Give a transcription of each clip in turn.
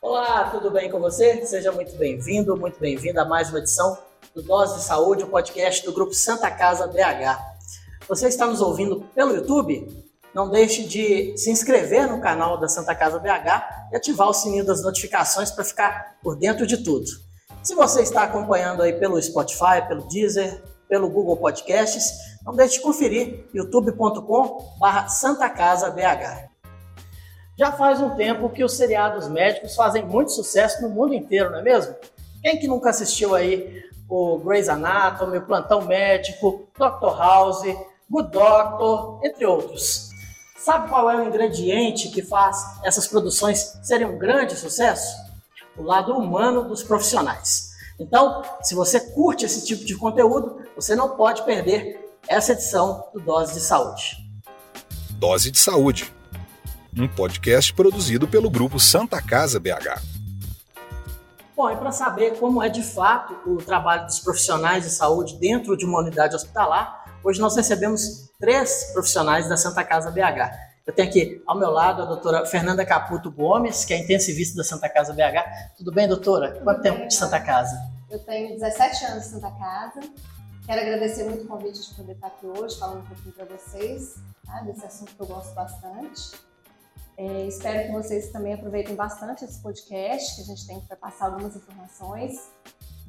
Olá, tudo bem com você? Seja muito bem-vindo, muito bem-vinda a mais uma edição do Dose de Saúde, o podcast do Grupo Santa Casa BH. Você está nos ouvindo pelo YouTube? Não deixe de se inscrever no canal da Santa Casa BH e ativar o sininho das notificações para ficar por dentro de tudo. Se você está acompanhando aí pelo Spotify, pelo Deezer, pelo Google Podcasts, não deixe de conferir youtube.com/barra Santa Casa BH. Já faz um tempo que os seriados médicos fazem muito sucesso no mundo inteiro, não é mesmo? Quem que nunca assistiu aí o Grey's Anatomy, o Plantão Médico, Dr. House, Good Doctor, entre outros. Sabe qual é o ingrediente que faz essas produções serem um grande sucesso? O lado humano dos profissionais. Então, se você curte esse tipo de conteúdo, você não pode perder essa edição do Dose de Saúde. Dose de Saúde, um podcast produzido pelo grupo Santa Casa BH. Bom, e para saber como é de fato o trabalho dos profissionais de saúde dentro de uma unidade hospitalar, Hoje nós recebemos três profissionais da Santa Casa BH. Eu tenho aqui ao meu lado a doutora Fernanda Caputo Gomes, que é intensivista da Santa Casa BH. Tudo bem, doutora? Tudo Quanto bem, tempo de Santa Casa? Eu tenho 17 anos de Santa Casa. Quero agradecer muito o convite de poder estar aqui hoje, falando um pouquinho para vocês, tá? desse assunto que eu gosto bastante. É, espero que vocês também aproveitem bastante esse podcast, que a gente tem para passar algumas informações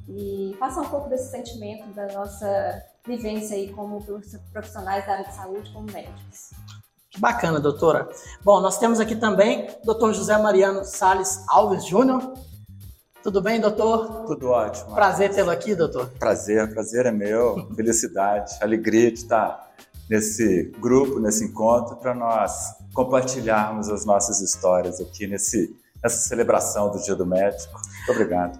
e passar um pouco desse sentimento da nossa vivência aí como profissionais da área de saúde, como médicos. Que bacana, doutora. Bom, nós temos aqui também o doutor José Mariano Sales Alves Júnior. Tudo bem, doutor? Tudo ótimo. Prazer tê-lo aqui, doutor. Prazer, prazer é meu. Felicidade, alegria de estar nesse grupo, nesse encontro, para nós compartilharmos as nossas histórias aqui nesse, nessa celebração do Dia do Médico. Muito obrigado.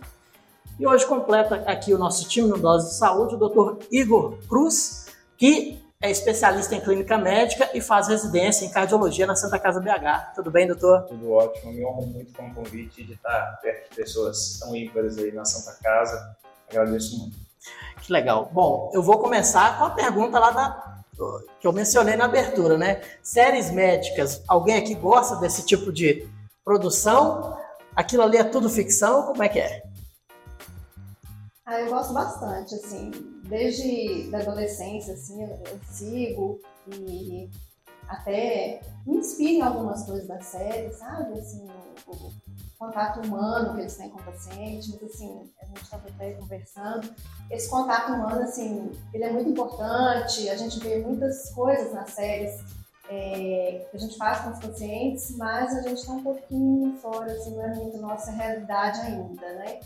E hoje completa aqui o nosso time no Dose de Saúde o Dr. Igor Cruz, que é especialista em clínica médica e faz residência em cardiologia na Santa Casa BH. Tudo bem, doutor? Tudo ótimo. Me honro muito com o convite de estar perto de pessoas tão ímpares aí na Santa Casa. Agradeço muito. Que legal. Bom, eu vou começar com a pergunta lá da que eu mencionei na abertura, né? Séries médicas. Alguém aqui gosta desse tipo de produção? Aquilo ali é tudo ficção? Como é que é? Ah, eu gosto bastante, assim, desde da adolescência, assim, eu, sigo e até me inspiro em algumas coisas da série, sabe? Assim, o, contato humano que eles têm com o paciente, mas assim, a gente estava até conversando, esse contato humano, assim, ele é muito importante, a gente vê muitas coisas nas séries é, que a gente faz com os pacientes, mas a gente está um pouquinho fora, assim, não é muito nossa realidade ainda, né?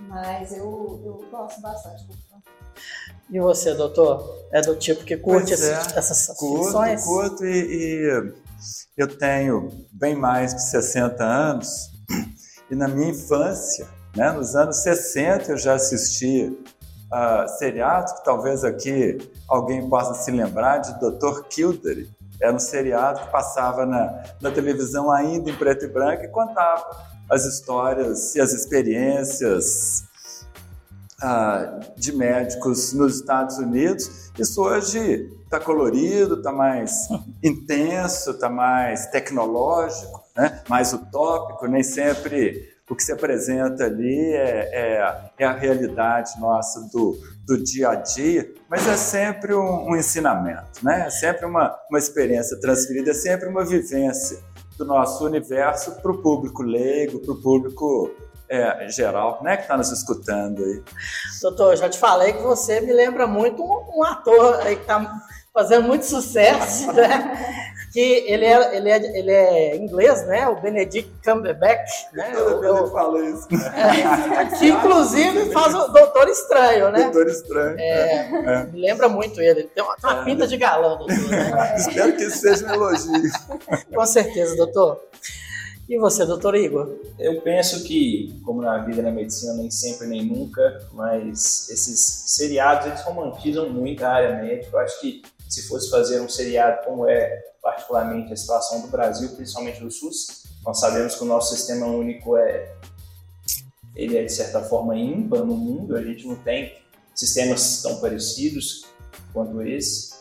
Mas eu, eu gosto bastante do E você, doutor? É do tipo que curte é, essas curto, ficções? Curto e, e eu tenho bem mais de 60 anos e na minha infância, né, nos anos 60 eu já assisti uh, seriados que talvez aqui alguém possa se lembrar de Dr. Kildare. Era um seriado que passava na, na televisão ainda em preto e branco e contava as histórias e as experiências ah, de médicos nos Estados Unidos. Isso hoje está colorido, está mais intenso, está mais tecnológico, né? mais utópico, nem sempre o que se apresenta ali é, é, é, a realidade nossa do, do dia a dia, mas é sempre um, um ensinamento, né? é sempre uma, uma experiência transferida, é sempre uma vivência do nosso universo para o público leigo, para o público é, geral, né, que está nos escutando aí. Doutor, já te falei que você me lembra muito um, um ator aí que está fazendo muito sucesso, né? Que ele é, ele, é, ele é inglês, né? O Benedict Cumberbatch, né? Eu, eu, falo isso. É, que inclusive faz o Doutor Estranho, né? Doutor Estranho. É, é. Me lembra muito ele. Tem uma, uma pinta de galã, doutor. Né? Espero que isso seja um elogio. Com certeza, doutor. E você, doutor Igor? Eu penso que, como na vida na medicina, nem sempre nem nunca, mas esses seriados eles romantizam muito a área médica. Eu acho que se fosse fazer um seriado como é particularmente a situação do Brasil, principalmente do SUS, nós sabemos que o nosso sistema único é ele é de certa forma ímpar no mundo, a gente não tem sistemas tão parecidos quanto esse.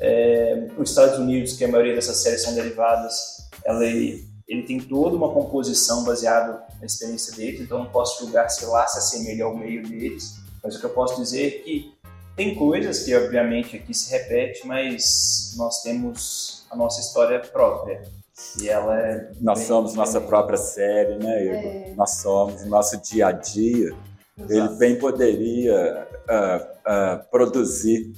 É, os Estados Unidos, que a maioria dessas séries são derivadas, ela ele tem toda uma composição baseada na experiência deles, então não posso julgar se lá se assemelha ao meio deles, mas o que eu posso dizer é que tem coisas que, obviamente, aqui se repete, mas nós temos a nossa história própria. E ela é. Nós somos diferente. nossa própria série, né, Igor? É. Nós somos nosso dia a dia. Exato. Ele bem poderia uh, uh, produzir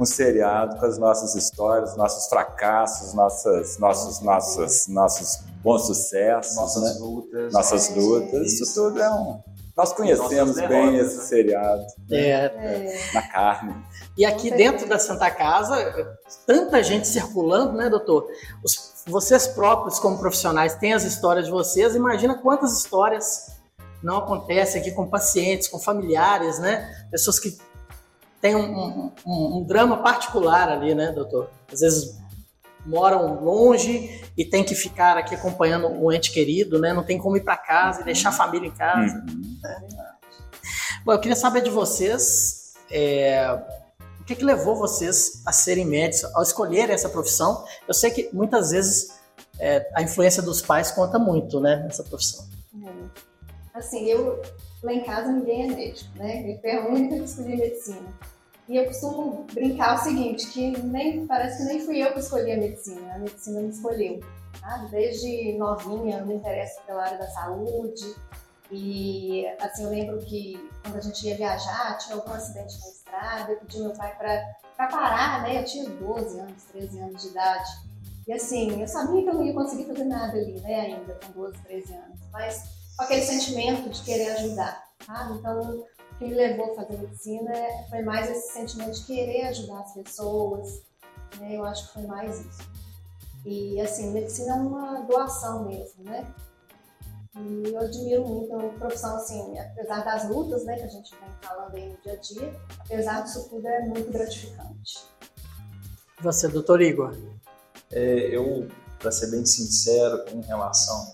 um seriado com as nossas histórias, nossos fracassos, nossas, nossos, nossas, nossos bons sucessos, nossas né? lutas, nossas lutas. Isso. isso tudo é um nós conhecemos bem esse né? seriado né? é. é. na carne. E aqui dentro da Santa Casa, tanta gente circulando, né, doutor? Os, vocês próprios, como profissionais, têm as histórias de vocês. Imagina quantas histórias não acontecem aqui com pacientes, com familiares, né? Pessoas que têm um, um, um drama particular ali, né, doutor? Às vezes moram longe e tem que ficar aqui acompanhando o ente querido, né? Não tem como ir para casa e deixar a família em casa. Uhum. Bom, eu queria saber de vocês é, o que, que levou vocês a serem médicos, ao escolher essa profissão. Eu sei que muitas vezes é, a influência dos pais conta muito, né, nessa profissão. Uhum. Assim, eu lá em casa ninguém é médico, né? Eu fui a única que escolhi medicina. E eu costumo brincar o seguinte, que nem parece que nem fui eu que escolhi a medicina, a medicina me escolheu. Sabe? Desde novinha eu me interesso pela área da saúde. E assim, eu lembro que quando a gente ia viajar, tinha algum acidente na estrada, eu pedi meu pai para parar, né? Eu tinha 12 anos, 13 anos de idade. E assim, eu sabia que eu não ia conseguir fazer nada ali, né, ainda com 12, 13 anos. Mas com aquele sentimento de querer ajudar, sabe? Então, me levou a fazer medicina foi mais esse sentimento de querer ajudar as pessoas, né? Eu acho que foi mais isso. E assim, medicina é uma doação mesmo, né? E eu admiro muito a profissão, assim, apesar das lutas, né, que a gente vem falando aí no dia a dia, apesar disso tudo é muito gratificante. Você, doutor Igor? É, eu, para ser bem sincero em relação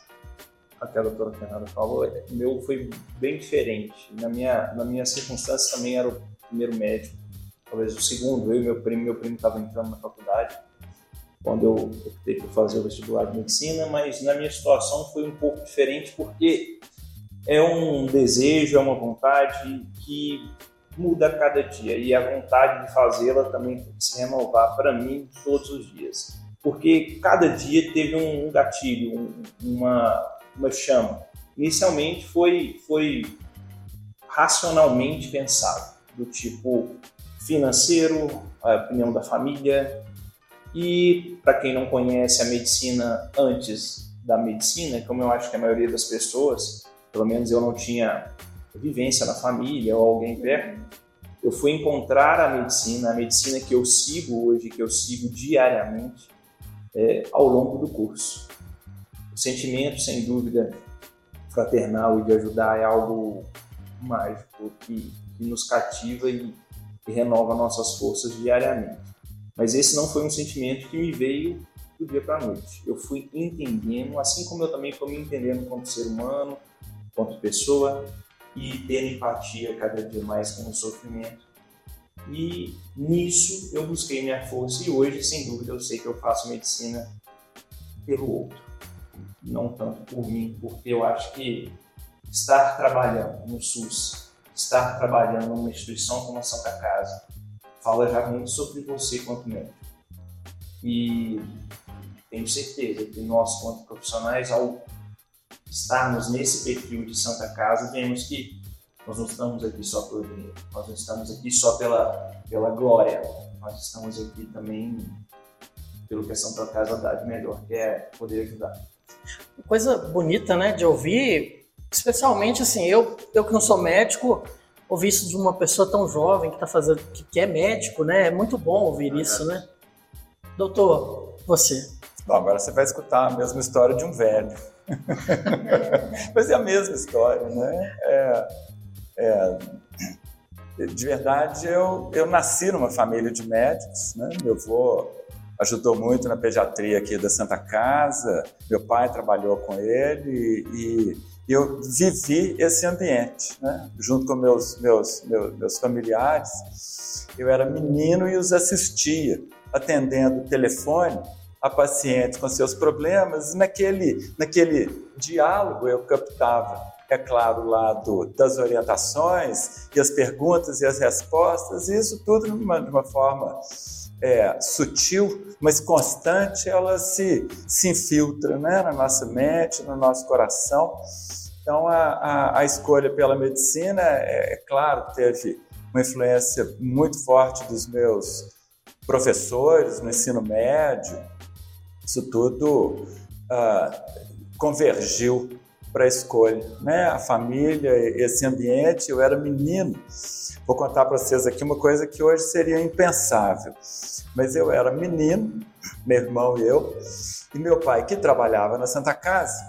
até a doutora Fernanda falou, o meu foi bem diferente. Na minha, na minha circunstância também era o primeiro médico, talvez o segundo, eu e meu primo, meu primo estava entrando na faculdade, quando eu optei por fazer o vestibular de medicina, mas na minha situação foi um pouco diferente porque é um desejo, é uma vontade que muda a cada dia e a vontade de fazê-la também tem que se renovar para mim todos os dias. Porque cada dia teve um gatilho, um, uma, uma chama. Inicialmente foi, foi racionalmente pensado, do tipo financeiro, a opinião da família. E para quem não conhece a medicina antes da medicina, como eu acho que a maioria das pessoas, pelo menos eu não tinha vivência na família ou alguém perto, eu fui encontrar a medicina, a medicina que eu sigo hoje, que eu sigo diariamente, é, ao longo do curso. O sentimento, sem dúvida, fraternal e de ajudar é algo mágico que, que nos cativa e, e renova nossas forças diariamente. Mas esse não foi um sentimento que me veio do dia para a noite. Eu fui entendendo, assim como eu também fui me entendendo como ser humano, quanto pessoa, e tendo empatia cada dia mais com o sofrimento. E nisso eu busquei minha força e hoje, sem dúvida, eu sei que eu faço medicina pelo outro não tanto por mim, porque eu acho que estar trabalhando no SUS, estar trabalhando numa instituição como a Santa Casa, fala já muito sobre você quanto médico. E tenho certeza que nós, quanto profissionais, ao estarmos nesse perfil de Santa Casa, vemos que nós não estamos aqui só por dinheiro, nós não estamos aqui só pela, pela glória, nós estamos aqui também pelo que a Santa Casa dá de melhor, que é poder ajudar coisa bonita, né, de ouvir, especialmente assim, eu, eu que não sou médico, ouvir isso de uma pessoa tão jovem que tá fazendo, que, é médico, né, é muito bom ouvir é isso, né. Doutor, você. Bom, agora você vai escutar a mesma história de um velho. Mas é a mesma história, né? É, é, de verdade, eu, eu nasci numa família de médicos, né? Meu avô ajudou muito na pediatria aqui da Santa Casa, meu pai trabalhou com ele e, e eu vivi esse ambiente, né? junto com meus, meus, meus, meus familiares. Eu era menino e os assistia, atendendo o telefone a pacientes com seus problemas, e naquele, naquele diálogo eu captava, é claro, o lado das orientações e as perguntas e as respostas, e isso tudo de uma, de uma forma é, sutil, mas constante, ela se, se infiltra né, na nossa mente, no nosso coração. Então, a, a, a escolha pela medicina, é, é, claro, teve uma influência muito forte dos meus professores no ensino médio. Isso tudo uh, convergiu para a escolha. Né? A família, esse ambiente, eu era menino. Vou contar para vocês aqui uma coisa que hoje seria impensável. Mas eu era menino, meu irmão e eu, e meu pai, que trabalhava na Santa Casa,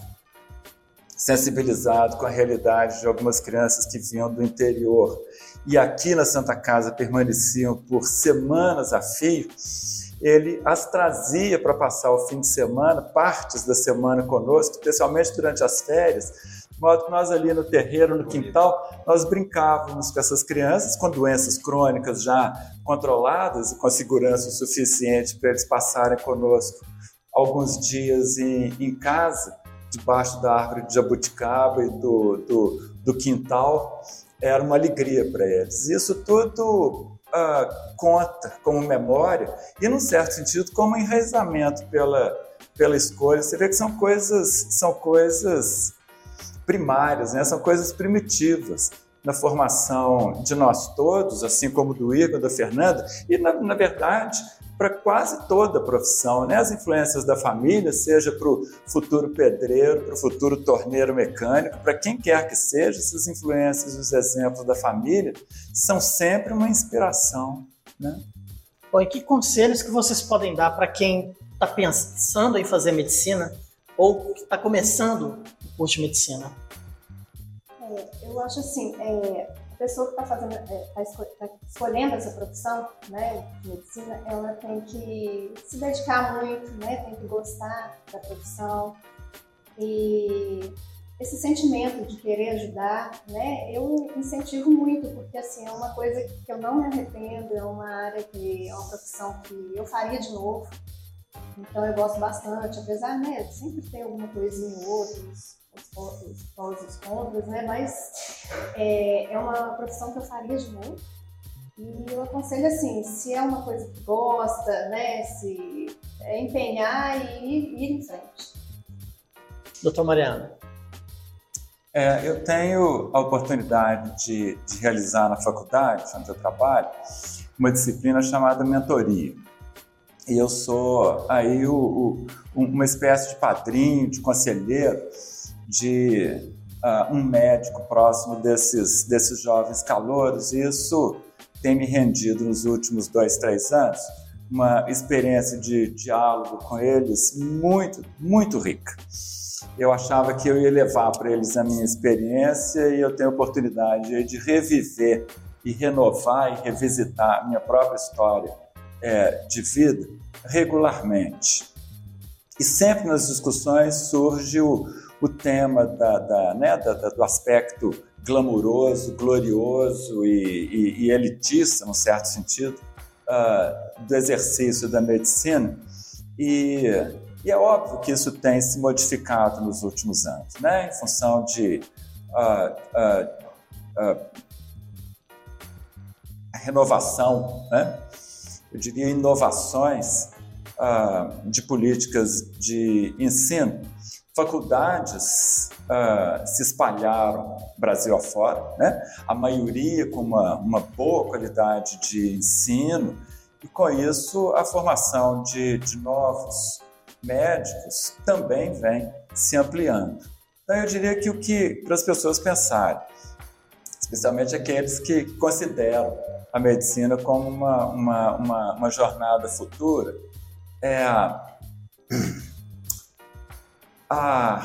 sensibilizado com a realidade de algumas crianças que vinham do interior e aqui na Santa Casa permaneciam por semanas a fio, ele as trazia para passar o fim de semana, partes da semana conosco, especialmente durante as férias, de modo que nós ali no terreiro, no quintal, nós brincávamos com essas crianças com doenças crônicas já controladas e com segurança suficiente para eles passarem conosco alguns dias em, em casa, debaixo da árvore de jabuticaba e do, do, do quintal, era uma alegria para eles. Isso tudo uh, conta como memória e, num certo sentido, como enraizamento pela, pela escolha. Você vê que são coisas, são coisas primárias, né? são coisas primitivas na formação de nós todos, assim como do Igor, da Fernanda, e na, na verdade para quase toda a profissão, né? As influências da família, seja para o futuro pedreiro, para o futuro torneiro mecânico, para quem quer que seja, essas influências, os exemplos da família são sempre uma inspiração, né? Bom, e que conselhos que vocês podem dar para quem está pensando em fazer medicina ou está começando o curso de medicina? É, eu acho assim, é, pessoa que está fazendo, é, esco tá escolhendo essa profissão, né, de medicina, ela tem que se dedicar muito, né, tem que gostar da profissão e esse sentimento de querer ajudar, né, eu incentivo muito porque assim é uma coisa que eu não me arrependo, é uma área que é uma profissão que eu faria de novo. Então eu gosto bastante, apesar, né, sempre tem alguma coisinha ou outra, os prós e os contras, né? Mas é, é uma profissão que eu faria de novo. E eu aconselho assim, se é uma coisa que gosta, né? Se é empenhar e ir, em frente. Doutor Mariano. É, eu tenho a oportunidade de, de realizar na faculdade, onde eu trabalho, uma disciplina chamada mentoria. E eu sou aí o, o, uma espécie de padrinho, de conselheiro de uh, um médico próximo desses, desses jovens calouros, e isso tem me rendido nos últimos dois, três anos uma experiência de diálogo com eles muito, muito rica. Eu achava que eu ia levar para eles a minha experiência e eu tenho a oportunidade de reviver e renovar e revisitar a minha própria história é, de vida regularmente. E sempre nas discussões surge o, o tema da, da, né, da, do aspecto glamuroso, glorioso e, e, e elitista, num certo sentido, uh, do exercício da medicina. E, e, é óbvio que isso tem se modificado nos últimos anos, né, em função de uh, uh, renovação, né, eu diria inovações de políticas de ensino faculdades uh, se espalharam Brasil afora, né? a maioria com uma, uma boa qualidade de ensino, e com isso a formação de, de novos médicos também vem se ampliando. Então eu diria que o que para as pessoas pensarem, especialmente aqueles que consideram a medicina como uma, uma, uma, uma jornada futura, é a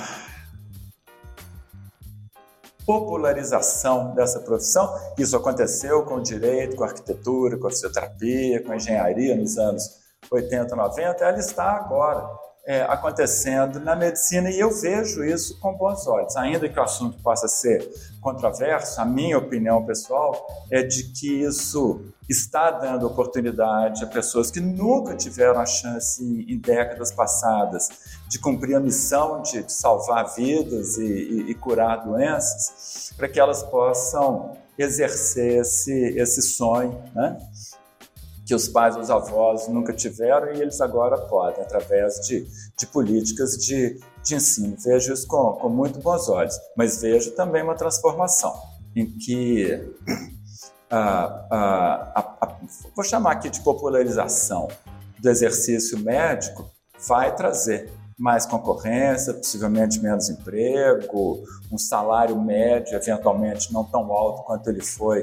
popularização dessa profissão. Isso aconteceu com o direito, com a arquitetura, com a fisioterapia, com a engenharia nos anos 80, 90. Ela está agora é, acontecendo na medicina e eu vejo isso com bons olhos. Ainda que o assunto possa ser controverso, a minha opinião pessoal é de que isso está dando oportunidade a pessoas que nunca tiveram a chance em décadas passadas de cumprir a missão de, de salvar vidas e, e, e curar doenças, para que elas possam exercer esse, esse sonho, né? que os pais os avós nunca tiveram e eles agora podem, através de, de políticas de, de ensino. Vejo isso com, com muito bons olhos, mas vejo também uma transformação em que, a, a, vou chamar aqui de popularização do exercício médico, vai trazer mais concorrência, possivelmente menos emprego, um salário médio eventualmente não tão alto quanto ele foi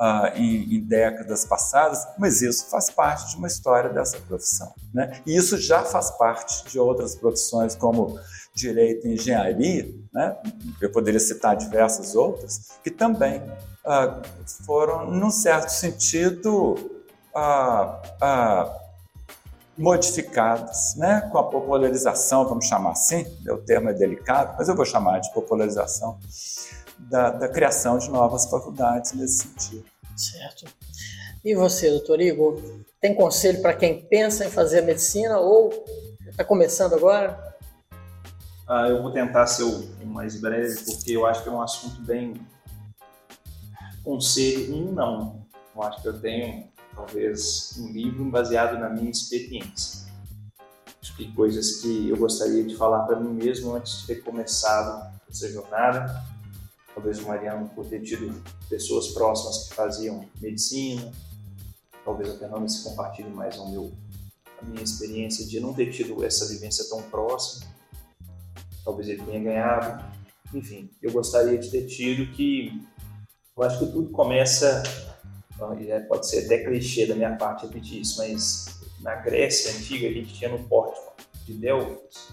uh, em, em, décadas passadas, mas isso faz parte de uma história dessa profissão. Né? E isso já faz parte de outras profissões, como direito e engenharia, né? eu poderia citar diversas outras, que também uh, foram, num certo sentido, uh, modificadas, né? com a popularização, vamos chamar assim, o termo é delicado, mas eu vou chamar de popularização da, da criação de novas faculdades nesse sentido. Certo. E você, doutor Igor, tem conselho para quem pensa em fazer medicina ou está começando agora? Ah, eu vou tentar ser o mais breve, porque eu acho que é um assunto bem. Conselho, um não. Eu acho que eu tenho, talvez, um livro baseado na minha experiência. Acho que coisas que eu gostaria de falar para mim mesmo antes de ter começado essa jornada. Talvez o Mariano por ter tido pessoas próximas que faziam medicina, talvez até não se compartilhe mais ao meu, a minha experiência de não ter tido essa vivência tão próxima, talvez ele tenha ganhado, enfim, eu gostaria de ter tido que, eu acho que tudo começa, pode ser até clichê da minha parte repetir isso, mas na Grécia antiga a gente tinha no pórtico de Delfos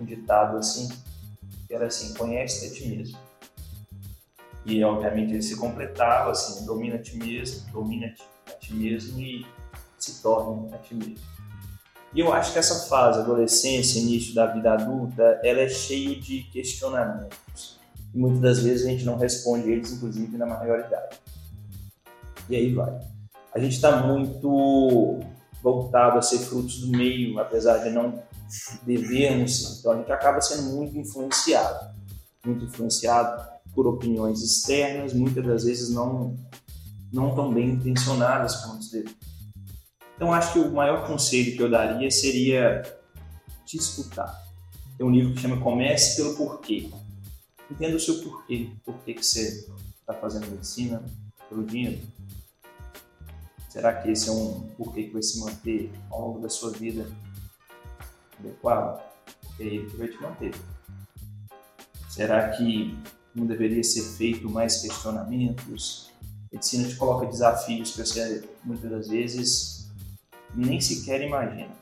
um ditado assim, que era assim, conhece a ti mesmo. E, obviamente, ele se completava, assim, domina a ti mesmo, domina a ti mesmo e se torna a ti mesmo. E eu acho que essa fase, adolescência, início da vida adulta, ela é cheia de questionamentos. E muitas das vezes a gente não responde eles, inclusive na maioridade. E aí vai. A gente está muito voltado a ser frutos do meio, apesar de não devermos. Então a gente acaba sendo muito influenciado. Muito influenciado por opiniões externas, muitas das vezes não, não tão bem intencionadas, como dizer. Então, acho que o maior conselho que eu daria seria te escutar. Tem um livro que chama Comece pelo Porquê. Entenda o seu porquê. Por que você está fazendo medicina? Pelo dinheiro? Será que esse é um porquê que vai se manter ao longo da sua vida adequado? É ele que vai te manter. Será que não deveria ser feito mais questionamentos. A medicina te coloca desafios que você muitas das vezes nem sequer imagina.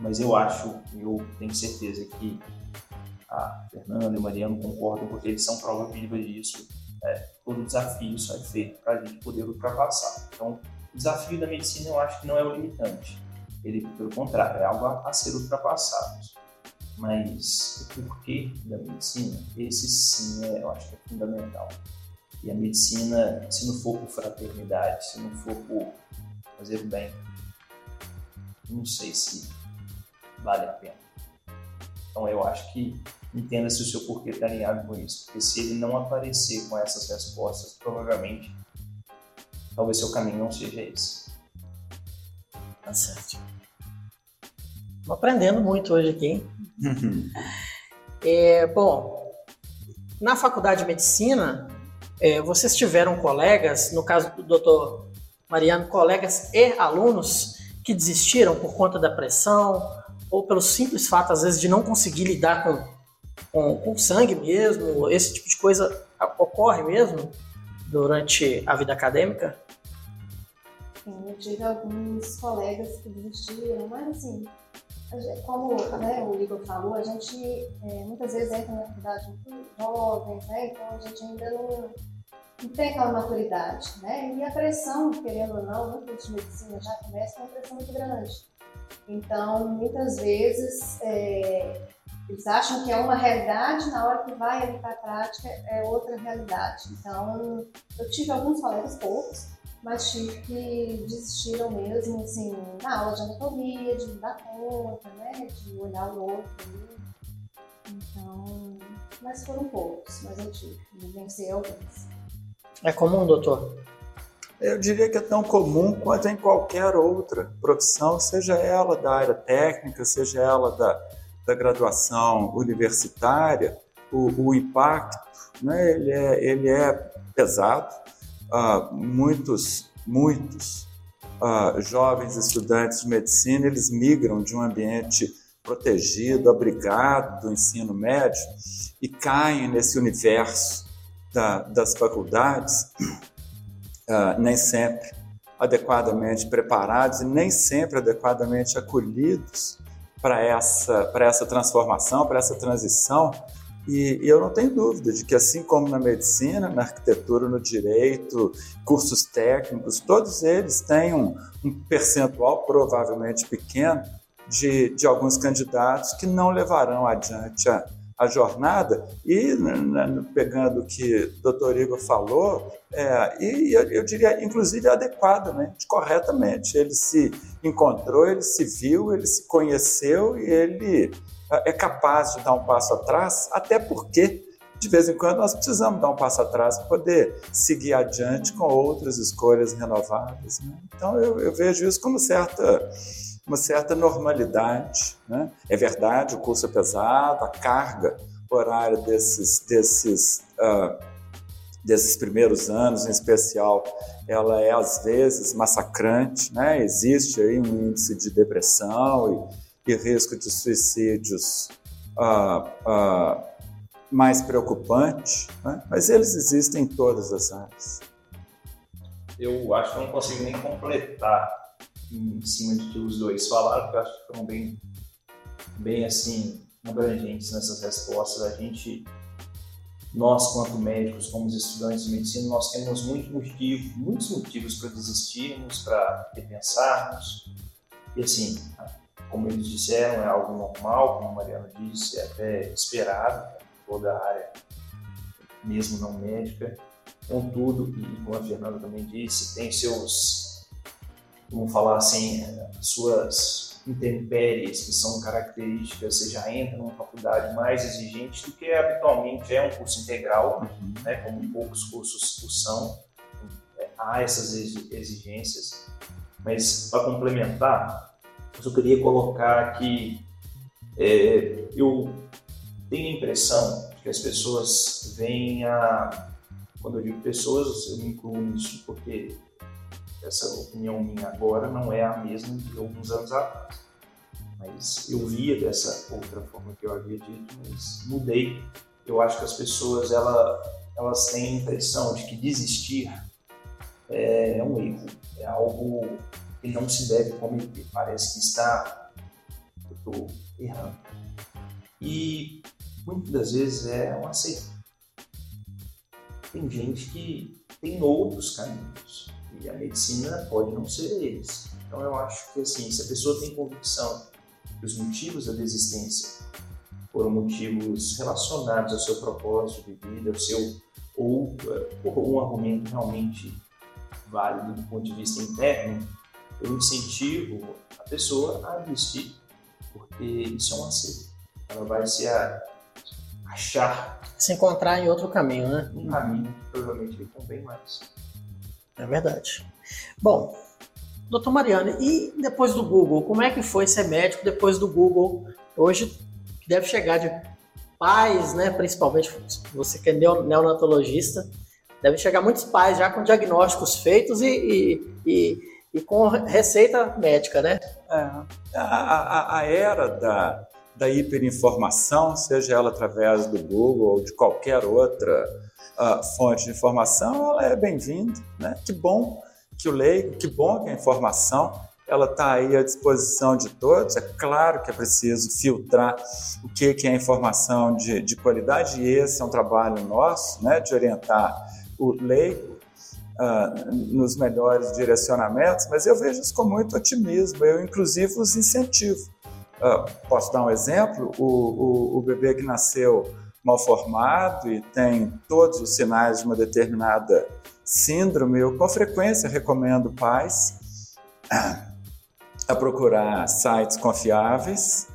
Mas eu acho, eu tenho certeza que a Fernanda e o Mariano concordam porque eles são prova viva disso. É, todo desafio só é feito para a gente poder ultrapassar. Então, o desafio da medicina eu acho que não é o limitante. Ele, pelo contrário, é algo a, a ser ultrapassado. Mas o porquê da medicina, esse sim é, eu acho que é fundamental. E a medicina, se não for por fraternidade, se não for por fazer o bem, não sei se vale a pena. Então eu acho que entenda se o seu porquê está alinhado com isso, porque se ele não aparecer com essas respostas, provavelmente talvez seu caminho não seja esse. Tá certo. Estou aprendendo muito hoje aqui, hein? Uhum. É, bom, na faculdade de medicina, é, vocês tiveram colegas, no caso do doutor Mariano, colegas e alunos que desistiram por conta da pressão ou pelo simples fato, às vezes, de não conseguir lidar com, com, com sangue mesmo, esse tipo de coisa ocorre mesmo durante a vida acadêmica? Sim, eu tive alguns colegas que desistiram, mas assim, como né, o Igor falou, a gente é, muitas vezes entra na atividade muito jovens, né? Então a gente ainda não, não tem aquela maturidade, né? E a pressão, querendo ou não, no curso de medicina já começa com uma pressão muito grande. Então, muitas vezes, é, eles acham que é uma realidade, na hora que vai ali para a prática é outra realidade. Então, eu tive alguns colegas poucos, mas tive que desistiram mesmo, assim, na aula de anatomia, de dar conta, né, de olhar o outro. Então, mas foram poucos, mas eu tive, vivenciei alguns. É comum, doutor? Eu diria que é tão comum quanto em qualquer outra profissão, seja ela da área técnica, seja ela da, da graduação universitária, o, o impacto né, ele, é, ele é pesado. Uh, muitos, muitos uh, jovens estudantes de medicina, eles migram de um ambiente protegido, abrigado do ensino médio e caem nesse universo da, das faculdades, uh, nem sempre adequadamente preparados e nem sempre adequadamente acolhidos para essa, para essa transformação, para essa transição. E, e, eu não tenho dúvida de que, assim como na medicina, na arquitetura, no direito, cursos técnicos, todos eles têm um, um percentual provavelmente pequeno de, de alguns candidatos que não levarão adiante a, a jornada e né, né, pegando o que o doutor Igor falou, é, e eu diria inclusive adequadamente, corretamente. Ele se encontrou, ele se viu, ele se conheceu e ele é, é capaz de dar um passo atrás, até porque de vez em quando nós precisamos dar um passo atrás para poder seguir adiante com outras escolhas renovadas. Né? Então eu, eu vejo isso como certa uma certa normalidade. Né? É verdade, o curso é pesado, a carga horária desses, desses, uh, desses primeiros anos, em especial, ela é às vezes massacrante. Né? Existe aí um índice de depressão e, e risco de suicídios uh, uh, mais preocupante, né? mas eles existem em todas as áreas. Eu acho que não consigo nem completar em cima de que os dois falaram, que eu acho que foram bem, bem assim, abrangentes nessas respostas. A gente, nós, quanto médicos, como estudantes de medicina, nós temos muito motivo, muitos motivos para desistirmos, para repensarmos. E assim, como eles disseram, é algo normal, como a Mariana disse, é até esperado, toda a área, mesmo não médica. Contudo, e como a Fernanda também disse, tem seus vamos falar assim, suas intempéries, que são características, você já entra numa faculdade mais exigente do que habitualmente é um curso integral, uhum. né, como poucos cursos o são, é, há essas exigências. Mas, para complementar, eu queria colocar que é, eu tenho a impressão que as pessoas vêm a. Quando eu digo pessoas, eu me incluo nisso porque essa opinião minha agora não é a mesma de alguns anos atrás. Mas eu via dessa outra forma que eu havia dito, mas mudei. Eu acho que as pessoas ela, elas têm a impressão de que desistir é um erro, é algo que não se deve cometer. Parece que está eu estou errando. E muitas das vezes é um acerto. Tem gente que tem outros caminhos e a medicina pode não ser eles. Então eu acho que assim, se a pessoa tem convicção que os motivos da desistência foram motivos relacionados ao seu propósito de vida, ao seu ou por um argumento realmente válido do ponto de vista interno, eu incentivo a pessoa a desistir, porque isso é um acerto. Ela vai se achar. Se encontrar em outro caminho, né? Um caminho provavelmente lhe convém mais. É verdade. Bom, doutor Mariano, e depois do Google, como é que foi ser médico depois do Google? Hoje deve chegar de pais, né, principalmente você que é neonatologista, deve chegar muitos pais já com diagnósticos feitos e, e, e, e com receita médica, né? É, a, a, a, era da, da hiperinformação, seja ela através do Google ou de qualquer outra uh, fonte de informação, ela é bem-vinda. Né? Que bom que o leigo, que bom que a informação ela está aí à disposição de todos. É claro que é preciso filtrar o que, que é informação de, de qualidade, e esse é um trabalho nosso, né, de orientar o leigo. uh, nos melhores direcionamentos, mas eu vejo isso com muito otimismo. Eu, inclusive, os incentivo. Uh, posso dar um exemplo? O, o, o bebê que nasceu mal formado e tem todos os sinais de uma determinada síndrome, eu com frequência recomendo pais a procurar sites confiáveis,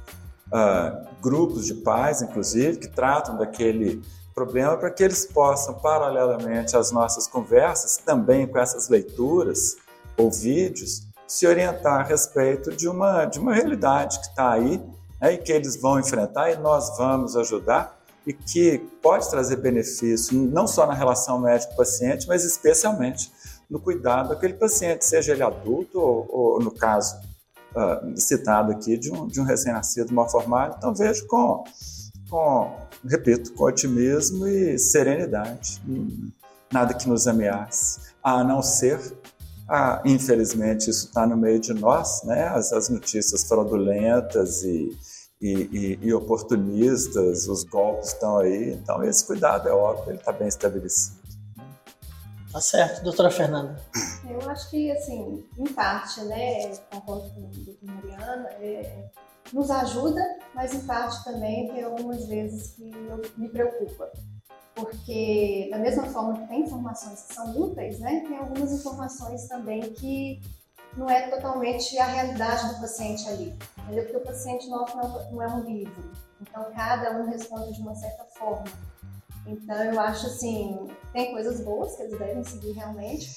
uh, grupos de pais, inclusive, que tratam daquele problema para que eles possam, paralelamente às nossas conversas, também com essas leituras ou vídeos, se orientar a respeito de uma, de uma realidade que está aí né, e que eles vão enfrentar e nós vamos ajudar e que pode trazer benefício não só na relação médico-paciente, mas especialmente no cuidado daquele paciente, seja ele adulto ou, ou no caso uh, citado aqui de um, de um recém-nascido mal formado. Então vejo com, com, repito, com otimismo e serenidade. Nada que nos ameace, a não ser ah, infelizmente, isso está no meio de nós, né? As, as notícias fraudulentas e, e, e, e, oportunistas, os golpes estão aí, então esse cuidado é óbvio, ele está bem estabelecido. Tá certo, doutora Fernanda. Eu acho que, assim, em parte, né, concordo com a doutora Mariana, é, nos ajuda, mas em parte também tem algumas vezes que eu, me preocupa. Porque, da mesma forma que tem informações que são úteis, né, tem algumas informações também que não é totalmente a realidade do paciente ali. Entendeu? Porque o paciente nosso não é um livro. Então, cada um responde de uma certa forma. Então, eu acho assim, tem coisas boas que eles devem seguir realmente,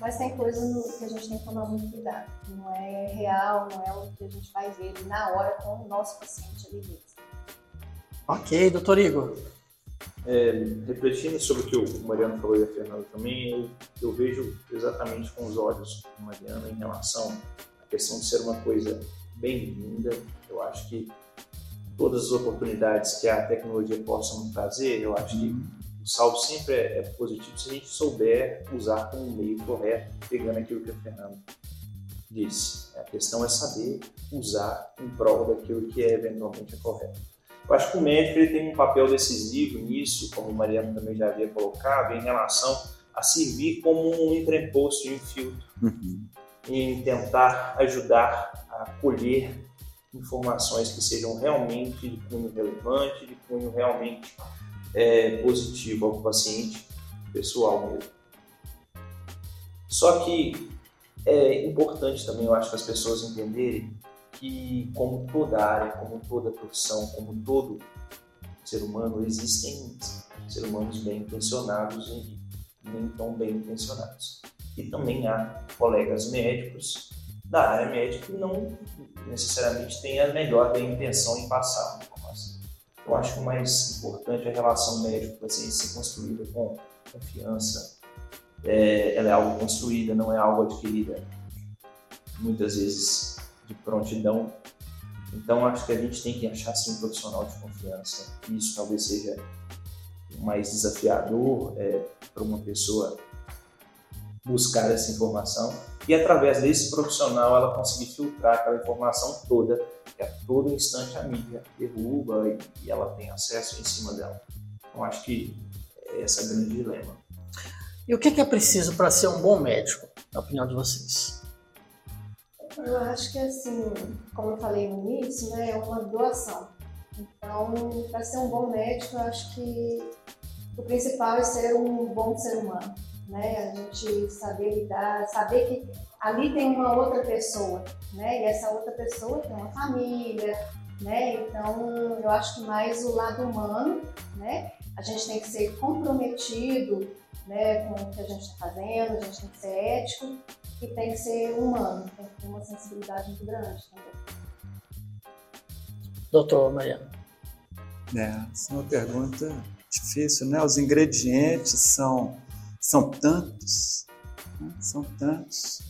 mas tem coisas que a gente tem que tomar muito cuidado. Não é real, não é o que a gente vai ver na hora com o nosso paciente ali mesmo. Ok, doutor Igor. É, refletindo sobre o que o Mariano falou e a Fernanda também, eu, eu vejo exatamente com os olhos do Mariano em relação à questão de ser uma coisa bem-vinda. Eu acho que todas as oportunidades que a tecnologia possa nos trazer, eu acho que o saldo sempre é, é, positivo se a gente souber usar como um meio correto, pegando aquilo que a Fernanda disse. A questão é saber usar em prol daquilo que é eventualmente correto. Eu acho que o médico ele tem um papel decisivo nisso, como o Mariano também já havia colocado, em relação a servir como um entreposto e um filtro, uhum. em tentar ajudar a colher informações que sejam realmente de cunho relevante, de cunho realmente é, positivo ao paciente pessoal mesmo. Só que é importante também, eu acho, que as pessoas entenderem que, como toda área, como toda profissão, como todo ser humano, existem seres humanos bem intencionados e nem tão bem intencionados. E também há colegas médicos da área médica que não necessariamente têm a melhor da intenção em passar informação. Eu acho que o mais importante é a relação médico-paciente ser construída com confiança. É, ela é algo construída, não é algo adquirida. Muitas vezes de prontidão. Então, acho que a gente tem que achar assim, um profissional de confiança. Isso talvez seja mais desafiador é, para uma pessoa buscar essa informação e através desse profissional ela conseguir filtrar aquela informação toda que a todo instante a mídia derruba e, e ela tem acesso em cima dela. Então acho que esse é o grande dilema. E o que é preciso para ser um bom médico, na opinião de vocês? Eu acho que assim, como eu falei no início, né, é uma doação. Então, para ser um bom médico, eu acho que o principal é ser um bom ser humano né? A gente saber lidar, saber que ali tem uma outra pessoa, né? E essa outra pessoa tem uma família, né? Então, eu acho que mais o lado humano, né? A gente tem que ser comprometido, né, com o que a gente está fazendo, a gente tem que ser ético e tem que ser humano, tem que ter uma sensibilidade muito grande também. Doutor Mariana. É, essa é uma pergunta difícil, né? Os ingredientes são são tantos, né? são tantos.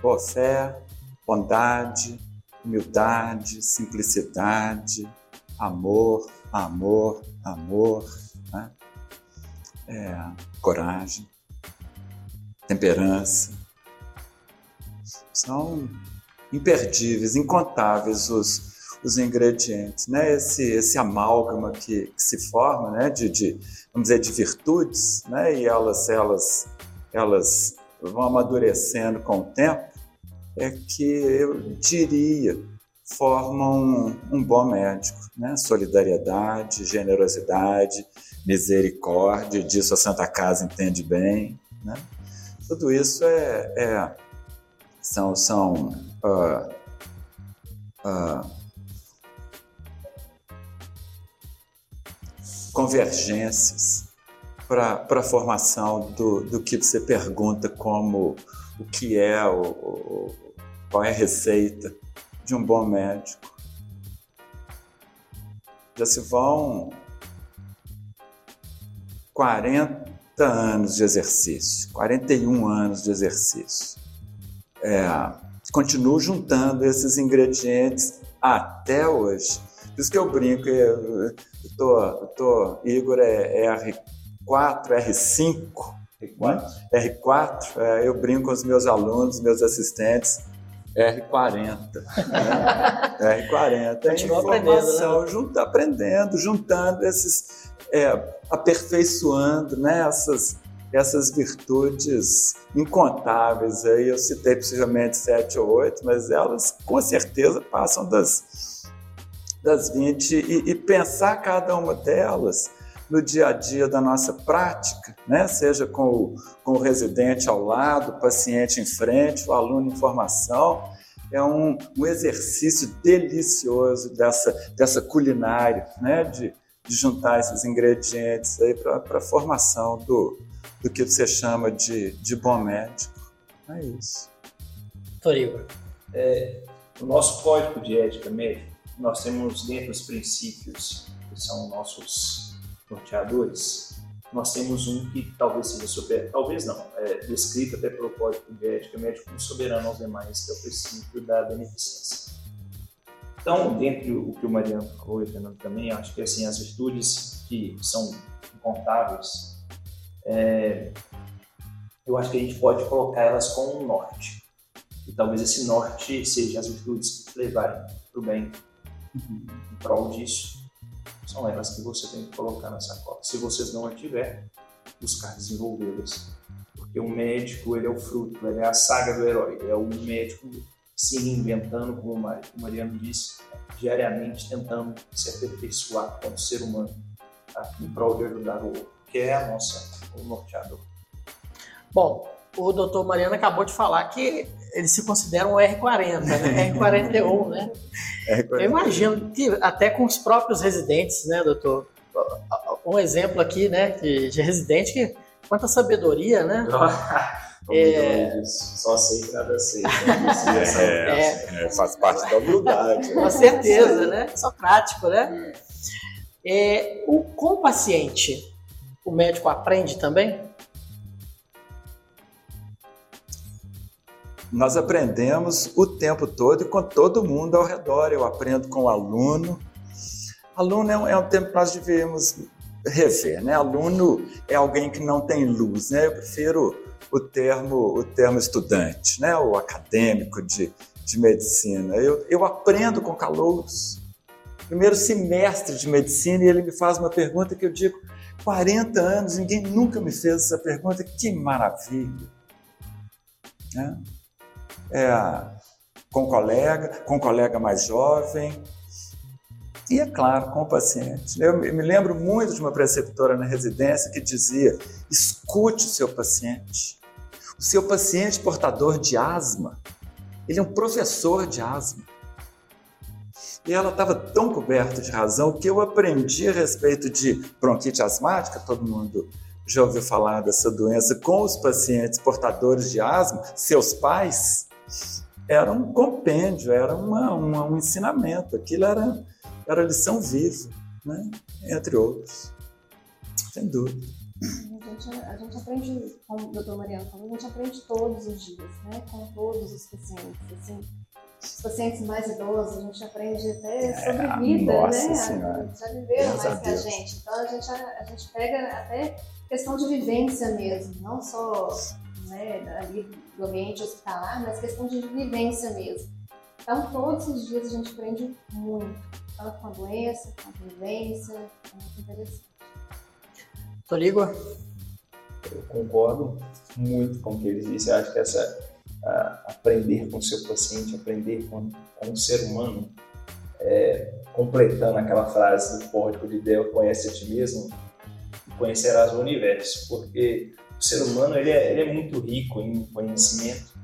Boa fé, bondade, humildade, simplicidade, amor, amor, amor? É, coragem, temperança. São imperdíveis, incontáveis os, os ingredientes, né? Esse, esse amálgama que, que se forma, né? De, de, vamos dizer, de virtudes, né? E elas, elas, elas vão amadurecendo com o tempo, é que eu diria formam um, bom médico, né? Solidariedade, generosidade, misericórdia, disso a Santa Casa entende bem, né? Tudo isso é, é são, são uh, uh, convergências para a formação do, do que você pergunta como o que é, o, o, qual é a receita de um bom médico. Já se vão 40 anos de exercício, 41 anos de exercício. É, continuo juntando esses ingredientes até hoje. Por isso que eu brinco, eu tô, eu tô, Igor é R4, R5, R4, R4 é, eu brinco com os meus alunos, meus assistentes, R40. Né? R40. Continua aprendendo, né? junto, aprendendo, juntando esses, é, aperfeiçoando né? essas, essas virtudes incontáveis. Aí eu citei possivelmente sete ou oito, mas elas com certeza passam das, das 20 e, e pensar cada uma delas no dia a dia da nossa prática, né? seja com o, com o residente ao lado, o paciente em frente, o aluno em formação. É um, um exercício delicioso dessa, dessa culinária, né? de, de juntar esses ingredientes para a formação do, do que você chama de, de bom médico. É isso. Torigo. É, o nosso código de ética médica, nós temos dentro os princípios que são nossos norteadores, nós temos um que talvez seja super, talvez não, é descrito até pelo Código de Ética Médico como soberano aos demais, que é o princípio da beneficência. Então, dentre o que o Mariano falou e o Fernando também, acho que assim, as virtudes que são incontáveis, é, eu acho que a gente pode colocar elas como um norte. E talvez esse norte seja as virtudes que te levarem para o bem. Em prol disso, são elas que você tem que colocar na sacola. Se vocês não a tiver, buscar desenvolvê-las. Porque o médico, ele é o fruto, ele é a saga do herói, ele é o médico se reinventando, como o Mariano disse, diariamente tentando se aperfeiçoar como ser humano, tá? em prol de ajudar o outro, que é a nossa, o norteador. Bom, o doutor Mariano acabou de falar que eles se consideram o R40, né? R41, né? R41. Eu imagino que até com os próprios residentes, né, doutor? Um exemplo aqui, né, de, de residente que quanta sabedoria, né? É... Só aceita nada aceita. É, é, é, faz parte da humildade. Com certeza, né? Só prático, né? É, o, com o paciente, o médico aprende também? Nós aprendemos o tempo todo e com todo mundo ao redor. Eu aprendo com o aluno. Aluno é um, é um tempo que nós devemos rever, né? Aluno é alguém que não tem luz, né? Eu prefiro o termo, o termo estudante, né? O acadêmico de, de medicina. Eu, eu aprendo com calouros. Primeiro semestre de medicina e ele me faz uma pergunta que eu digo 40 anos, ninguém nunca me fez essa pergunta, que maravilha. Né? É, com colega, com colega mais jovem e, é claro, com o paciente. Eu me lembro muito de uma preceptora na residência que dizia: escute o seu paciente. O seu paciente portador de asma, ele é um professor de asma. E ela estava tão coberta de razão que eu aprendi a respeito de bronquite asmática, todo mundo já ouviu falar dessa doença, com os pacientes portadores de asma, seus pais, era um compêndio, era uma, uma, um ensinamento, aquilo era, era lição viva, né? entre outros, sem dúvida. A gente, a gente aprende, como o doutor Mariano falou, a gente aprende todos os dias, né? com todos os pacientes. Assim, os pacientes mais idosos, a gente aprende até é, sobre vida, nossa né? Senhora. Já viveram mais que a gente. Então a gente, a, a gente pega até questão de vivência mesmo, não só né, ali do ambiente hospitalar, mas questão de vivência mesmo. Então, todos os dias a gente aprende muito, tanto com a doença, com a vivência, é muito interessante. Toligo? Eu concordo muito com o que ele disse. Eu acho que essa aprender com o seu paciente, aprender com, com o ser humano, é, completando aquela frase do código de Deus, conhece a ti mesmo, conhecerás o universo, porque o ser humano ele é, ele é muito rico em conhecimento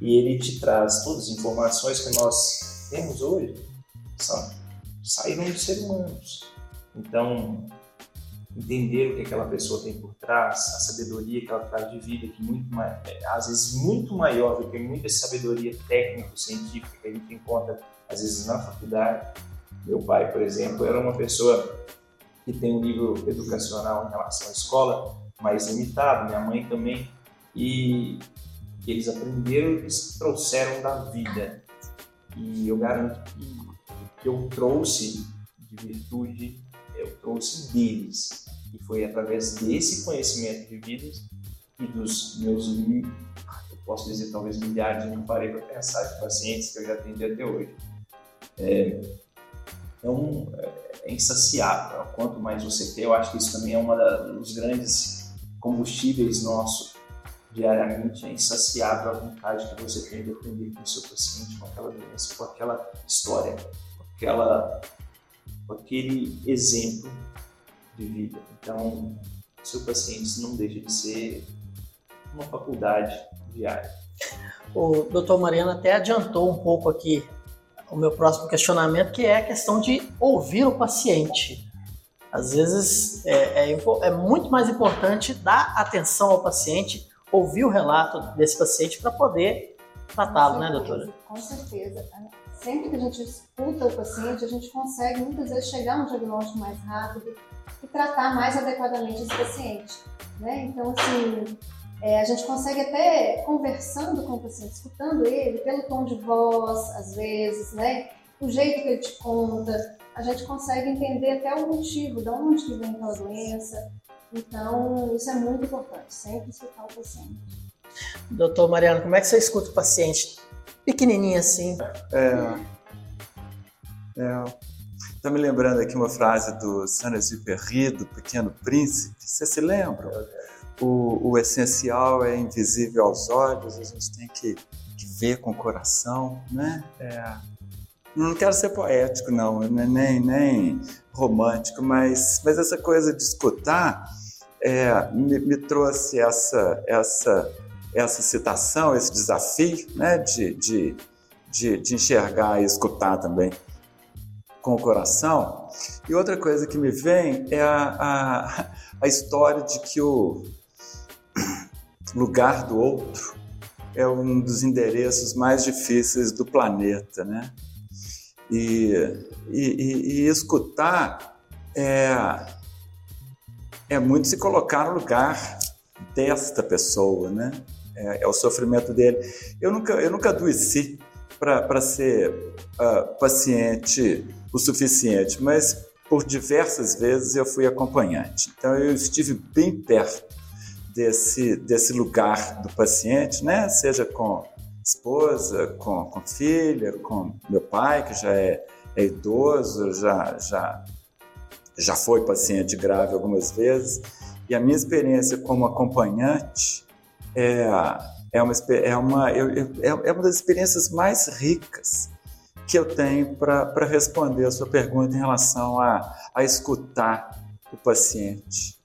e ele te traz todas as informações que nós temos hoje são, saíram dos seres humanos. Então, entender o que aquela pessoa tem por trás, a sabedoria que ela traz de vida, que muito é, às vezes muito maior do que muita sabedoria técnico-científica que a gente encontra às vezes na faculdade. Meu pai, por exemplo, era uma pessoa que tem um nível educacional em relação à escola mais limitado, minha mãe também, e eles aprenderam, eles trouxeram da vida. E eu garanto que, que eu trouxe de virtude, eu trouxe deles. E foi através desse conhecimento de vidas e dos meus, eu posso dizer, talvez milhares, não parei para pensar, de pacientes que eu já atendi até hoje. É, então, é insaciável. Quanto mais você quer, eu acho que isso também é um dos grandes combustíveis nossos diariamente. É insaciável a vontade que você tem de aprender com o seu paciente, com aquela doença, com aquela história, com, aquela, com aquele exemplo de vida. Então, seu paciente não deixa de ser uma faculdade diária. O doutor Mariano até adiantou um pouco aqui o meu próximo questionamento, que é a questão de ouvir o paciente. Às vezes é, é, é muito mais importante dar atenção ao paciente, ouvir o relato desse paciente para poder tratá-lo, né, doutora? Com certeza. Sempre que a gente escuta o paciente, a gente consegue muitas vezes chegar a um diagnóstico mais rápido e tratar mais adequadamente esse paciente. Né? Então, assim, é, a gente consegue até conversando com o paciente, escutando ele, pelo tom de voz, às vezes, né? O jeito que ele te conta, a gente consegue entender até o motivo, de onde que vem aquela doença. Então, isso é muito importante, sempre escutar o paciente. Doutor Mariano, como é que você escuta o paciente? Pequenininho assim. É. é. Estou me lembrando aqui uma frase do Saint-Exupéry, do Pequeno Príncipe. Você se lembra? o, o essencial é invisível aos olhos, a gente tem que, que ver com o coração, né? É, não quero ser poético, não, né? nem, nem romântico, mas, mas essa coisa de escutar é, me, me, trouxe essa, essa, essa citação, esse desafio né? de, de, de, de enxergar e escutar também com o coração. E outra coisa que me vem é a, a, a história de que o, lugar do outro é um dos endereços mais difíceis do planeta, né? E, e, e escutar é, é muito se colocar no lugar desta pessoa, né? É, é o sofrimento dele. Eu nunca, eu nunca adoeci para ser uh, paciente o suficiente, mas por diversas vezes eu fui acompanhante. Então eu estive bem perto desse, desse lugar do paciente, né? seja com esposa, com, com filha, com meu pai, que já é, é idoso, já, já, já foi paciente grave algumas vezes. E a minha experiência como acompanhante é, é, uma, é, uma, é, é uma das experiências mais ricas que eu tenho para responder a sua pergunta em relação a, a escutar o paciente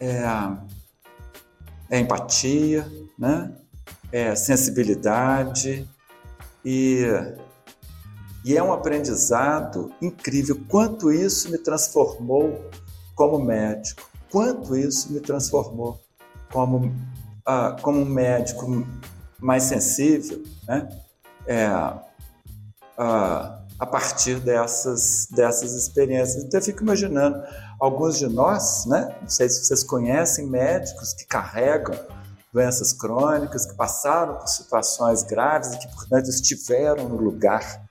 é, é empatia, né? É sensibilidade e, e é um aprendizado incrível. Quanto isso me transformou como médico, quanto isso me transformou como, ah, como um médico mais sensível, né? É, ah, a partir dessas, dessas experiências. Então eu fico imaginando alguns de nós, né? Não sei se vocês conhecem médicos que carregam doenças crônicas, que passaram por situações graves e que, portanto, estiveram no lugar,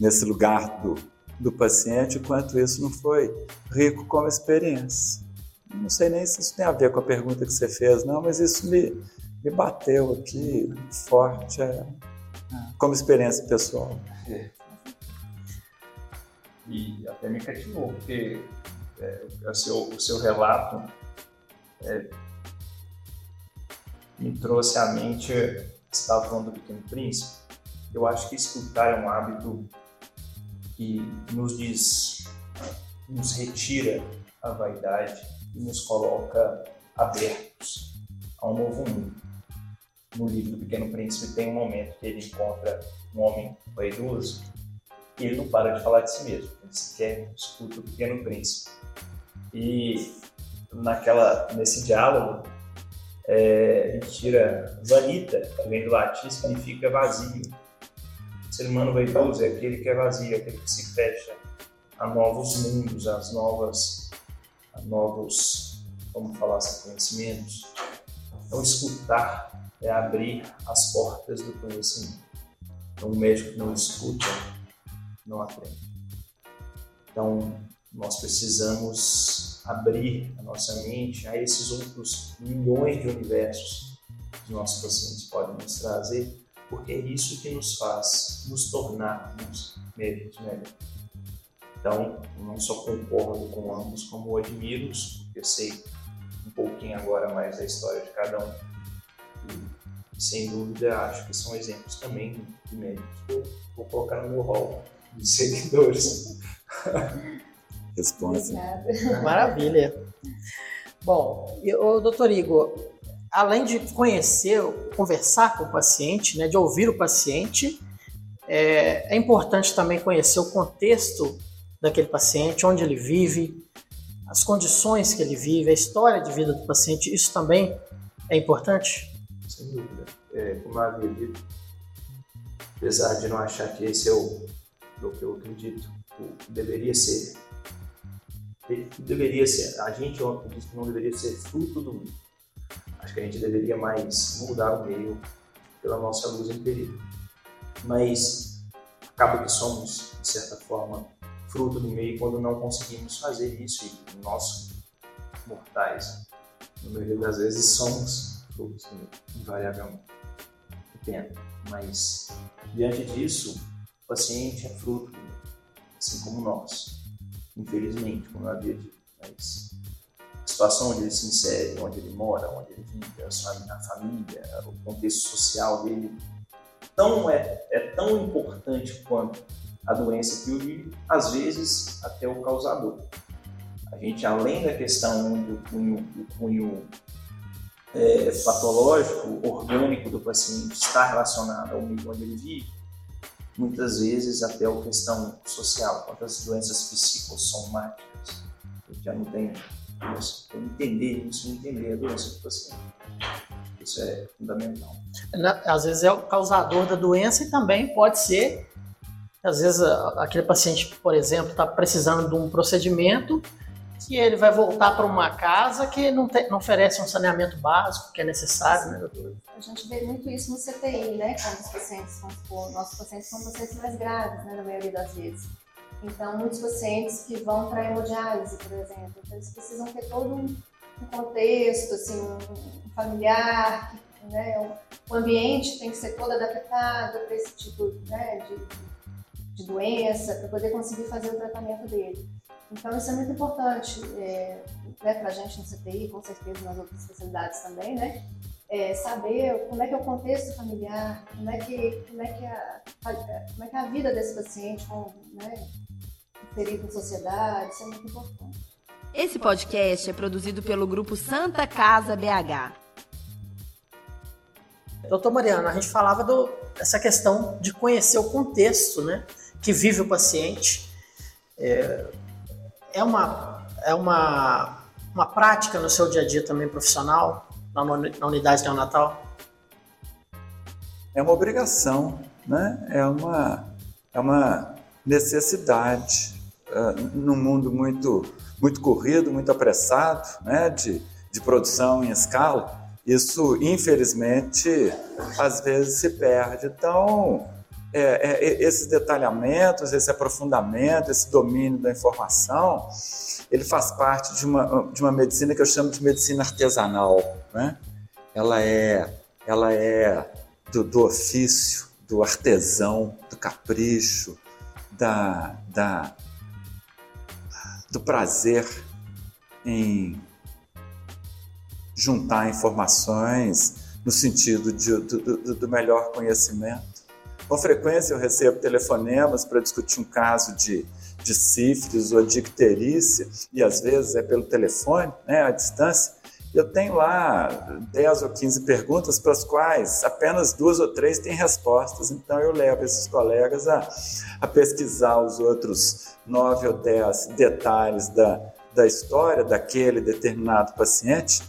nesse lugar do, do paciente, o quanto isso não foi rico como experiência. Não sei nem se isso tem a ver com a pergunta que você fez, não, mas isso me, me bateu aqui forte. É, como experiência pessoal. É. E até me cativou, porque é, o, seu, o seu relato é, me trouxe à mente, você estava falando do Pequeno Príncipe, eu acho que escutar é um hábito que nos diz, nos retira a vaidade e nos coloca abertos a um novo mundo. No livro do Pequeno Príncipe tem um momento que ele encontra um homem vaidoso e ele não para de falar de si mesmo. Ele sequer escuta o Pequeno Príncipe. E naquela, nesse diálogo, é, ele tira vanita, que vem do latim, significa vazio. O ser humano vaidoso é aquele que é vazio, aquele que se fecha a novos mundos, às novas, a novos, como falar assim, conhecimentos. Então, escutar é abrir as portas do conhecimento. Então, o médico que não escuta, não aprende. Então, nós precisamos abrir a nossa mente a esses outros milhões de universos que nossos pacientes podem nos trazer, porque é isso que nos faz nos tornarmos médicos melhores. Então, não só concordo com ambos, como admiro-os, porque eu sei um pouquinho agora mais da história de cada um. E, sem dúvida, acho que são exemplos também de médicos que eu vou colocar no meu hall de seguidores. Resposta. Maravilha. Bom, o doutor Igor, além de conhecer, conversar com o paciente, né, de ouvir o paciente, é, é importante também conhecer o contexto daquele paciente, onde ele vive, as condições que ele vive, a história de vida do paciente. Isso também é importante? Sem dúvida. É, como eu havia dito, apesar de não achar que esse é o, o que eu acredito, o que deveria ser deveria ser, a gente ontem disse que não deveria ser fruto do meio. Acho que a gente deveria mais mudar o meio pela nossa luz interior. Mas acaba que somos, de certa forma, fruto do meio quando não conseguimos fazer isso. E nós, mortais, no maioria das vezes, somos frutos do meio, invariavelmente. Pena. Mas, diante disso, o paciente é fruto do meio, assim como nós infelizmente, como eu havia dito. Mas a situação onde ele se insere, onde ele mora, onde ele vive, a família, o contexto social dele, tão é, é tão importante quanto a doença que o vive, às vezes até o causador. A gente, além da questão do cunho, do cunho é, patológico, orgânico do paciente está relacionado ao meio onde ele vive, muitas vezes até a questão social, quantas doenças psicossomáticas, a gente já não tem isso, então, entender isso, entender a doença do paciente. Isso é fundamental. Às vezes é o causador da doença e também pode ser, às vezes aquele paciente, por exemplo, está precisando de um procedimento que ele vai voltar para uma casa que não, não oferece um saneamento básico que é necessário, né, doutor? A gente vê muito isso no CTI, né, quando os pacientes, supor, nossos pacientes são pacientes mais graves, né, na maioria das vezes. Então, muitos pacientes que vão para hemodiálise, por exemplo, então, eles precisam ter todo um, contexto, assim, um familiar, né, o ambiente tem que ser todo adaptado para esse tipo né, de, de doença, para poder conseguir fazer o tratamento dele. Então, isso é muito importante é, né, para a gente no CTI, com certeza nas outras especialidades também, né? É, saber como é que é o contexto familiar, como é que, como é que, a, como é, que é a vida desse paciente, com, né, inserido na sociedade, isso é muito importante. Esse podcast é produzido pelo grupo Santa Casa BH. Doutor Mariano, a gente falava do, dessa questão de conhecer o contexto né, que vive o paciente. É, é uma, é uma, uma prática no seu dia a dia também profissional, na, na unidade neonatal? É uma obrigação, né? é, uma, é uma necessidade. Uh, num mundo muito, muito corrido, muito apressado, né? de, de produção em escala, isso, infelizmente, às vezes se perde. Então, é, é, esses detalhamentos, esse aprofundamento, esse domínio da informação, ele faz parte de uma, de uma medicina que eu chamo de medicina artesanal. Né? Ela é, ela é do, do ofício, do artesão, do capricho, da, da, do prazer em juntar informações no sentido de, do, do, do melhor conhecimento. Com frequência eu recebo telefonemas para discutir um caso de, de sífilis ou de icterícia, e às vezes é pelo telefone, né, à distância. Eu tenho lá 10 ou 15 perguntas para as quais apenas duas ou três têm respostas. Então eu levo esses colegas a, a pesquisar os outros nove ou dez detalhes da, da história daquele determinado paciente.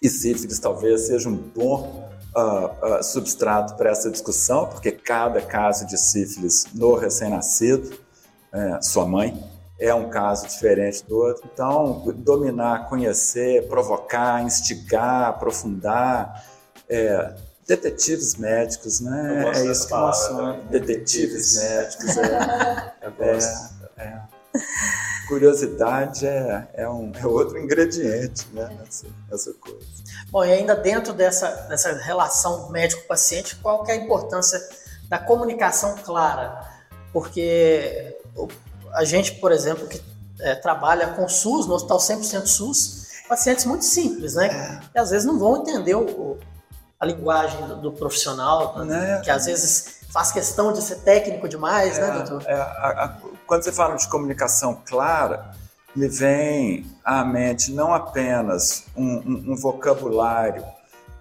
E sífilis talvez seja um bom uh, uh, substrato para essa discussão, porque cada caso de sífilis no recém-nascido, é, sua mãe, é um caso diferente do outro. Então, dominar, conhecer, provocar, instigar, aprofundar, é, detetives médicos, né? É isso que nós somos. Detetives médicos. É, é, é, curiosidade é, é, um, é outro ingrediente né, nessa, nessa coisa. Bom, e ainda dentro dessa, dessa relação médico-paciente, qual que é a importância da comunicação clara? Porque a gente, por exemplo, que é, trabalha com SUS, no Hospital 100% SUS, pacientes muito simples, né? É. Que às vezes não vão entender o, a linguagem do, do profissional, né? que às vezes faz questão de ser técnico demais, né, é, né, doutor? É, a, a, quando você fala de comunicação clara, me vem à mente não apenas um, um, um vocabulário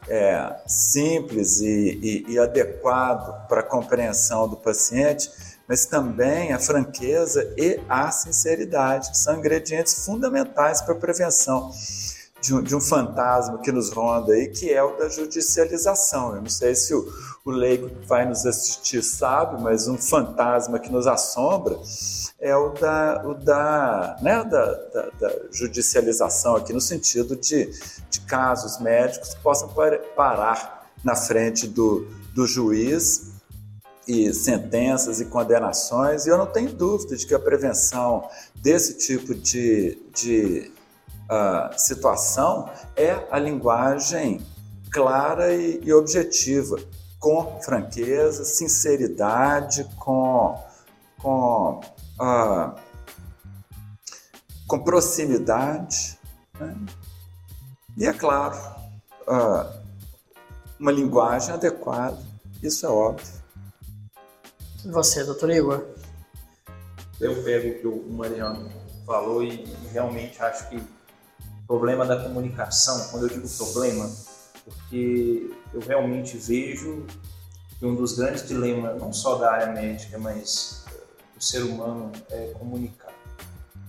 é, simples e, e, e adequado para a compreensão do paciente, mas também a franqueza e a sinceridade, que são ingredientes fundamentais para a prevenção de um, de um, fantasma que nos ronda aí, que é o da judicialização. Eu não sei se o, o leigo que vai nos assistir sabe, mas um fantasma que nos assombra é o da, o da, né, da, da, da judicialização aqui, no sentido de, de casos médicos que possam parar na frente do, do juiz e sentenças e condenações, e eu não tenho dúvida de que a prevenção desse tipo de, de uh, situação é a linguagem clara e, e, objetiva, com franqueza, sinceridade, com, com, uh, com proximidade. Né? E, é claro, uh, uma linguagem adequada, isso é óbvio. E você, doutor Igor? Eu pego o que o Mariano falou e realmente acho que problema da comunicação, quando eu digo problema, porque eu realmente vejo que um dos grandes dilemas, não só da área médica, mas do ser humano, é comunicar.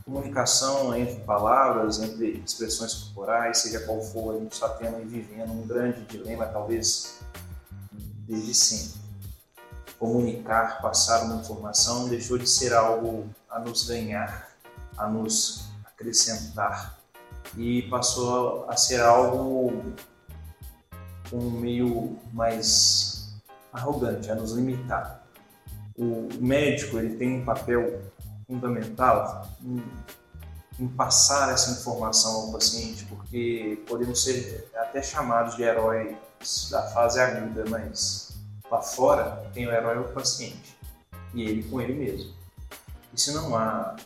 Comunicação entre palavras, entre expressões corporais, seja qual for, a gente está tendo e vivendo um grande dilema, talvez desde sempre comunicar, passar uma informação, deixou de ser algo a nos ganhar, a nos acrescentar e passou a ser algo um meio mais arrogante, a nos limitar. O médico ele tem um papel fundamental em, em passar essa informação ao paciente, porque podemos ser até chamados de heróis da fase aguda, mas Lá fora tem o herói o paciente e ele com ele mesmo. E se não há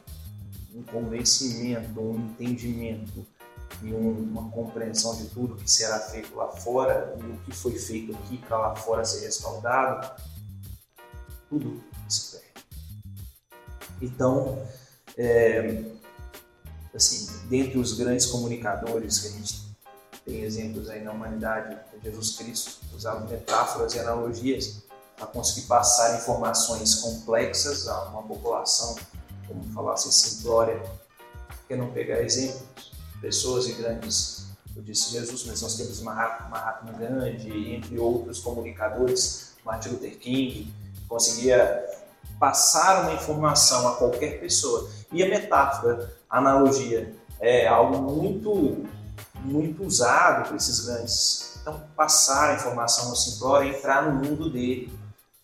um convencimento, um entendimento e um, uma compreensão de tudo que será feito lá fora e o que foi feito aqui para lá fora ser respaldado, tudo se perde. Então, é, assim, dentre os grandes comunicadores que a gente tem exemplos aí na humanidade, Jesus Cristo usava metáforas e analogias para conseguir passar informações complexas a uma população, como falasse simplória, que não pegar exemplos, pessoas e grandes. Eu disse Jesus, mas nós temos Mahatma Gandhi, entre outros comunicadores, Martin Luther King, conseguia passar uma informação a qualquer pessoa. E a metáfora, a analogia, é algo muito muito usado por esses grandes. Então, passar a informação ao Simplório é entrar no mundo dele,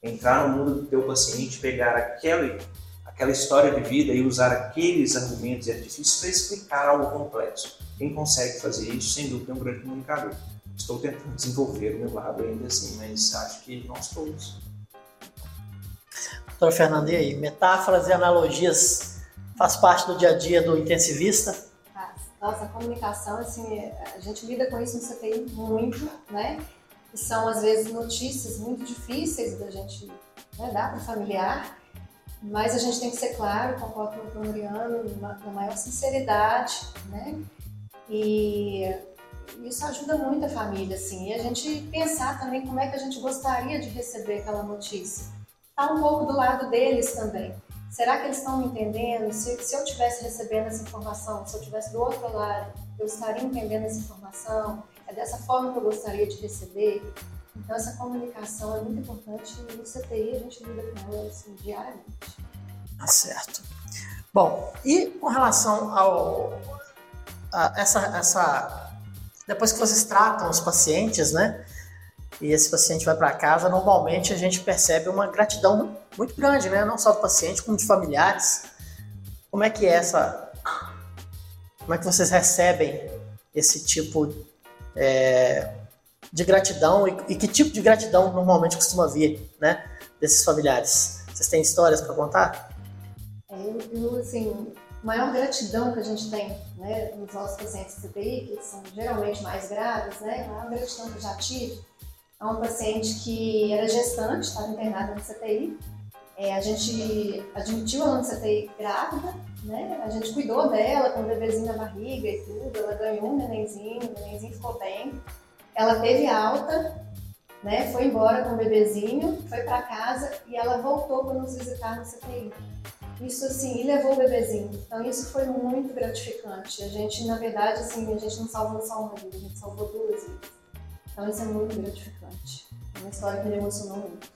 entrar no mundo do teu paciente, pegar aquela, aquela história de vida e usar aqueles argumentos e artifícios para explicar algo complexo. Quem consegue fazer isso, sem dúvida, é um grande comunicador. Estou tentando desenvolver o meu lado ainda assim, mas acho que nós todos Doutora Fernanda, e aí? Metáforas e analogias faz parte do dia a dia do intensivista? Nossa, a comunicação, assim, a gente lida com isso no CTI muito, né? E são, às vezes, notícias muito difíceis da gente né, dar para o familiar, mas a gente tem que ser claro, concordo com o Mariano, com maior sinceridade, né? E isso ajuda muito a família, assim, e a gente pensar também como é que a gente gostaria de receber aquela notícia. Tá um pouco do lado deles também. Será que eles estão me entendendo? Se, se eu estivesse recebendo essa informação, se eu estivesse do outro lado, eu estaria entendendo essa informação? É dessa forma que eu gostaria de receber? Então, essa comunicação é muito importante e no CTI a gente lida com ela assim, diariamente. Tá certo. Bom, e com relação ao. A essa, essa. Depois que vocês tratam os pacientes, né? e esse paciente vai para casa, normalmente a gente percebe uma gratidão muito grande, né? Não só do paciente, como de familiares. Como é que é essa. Como é que vocês recebem esse tipo é, de gratidão e, e, que tipo de gratidão normalmente costuma vir, né? Desses familiares? Vocês têm histórias para contar? É, eu, eu, assim, maior gratidão que a gente tem né, nos nossos pacientes CPI, que são geralmente mais graves, né? A maior gratidão que eu já tive a um paciente que era gestante, estava internada no CTI. É, a gente admitiu ela no CTI grávida, né? A gente cuidou dela com o bebezinho na barriga e tudo. Ela ganhou um nenenzinho, o nenenzinho ficou bem. Ela teve alta, né? Foi embora com o bebezinho, foi para casa e ela voltou para nos visitar no CTI. Isso assim, e levou o bebezinho. Então isso foi muito gratificante. A gente, na verdade, assim, a gente não salvou só uma vida, a gente salvou duas vidas. Então isso é muito gratificante. É uma história que me emocionou muito.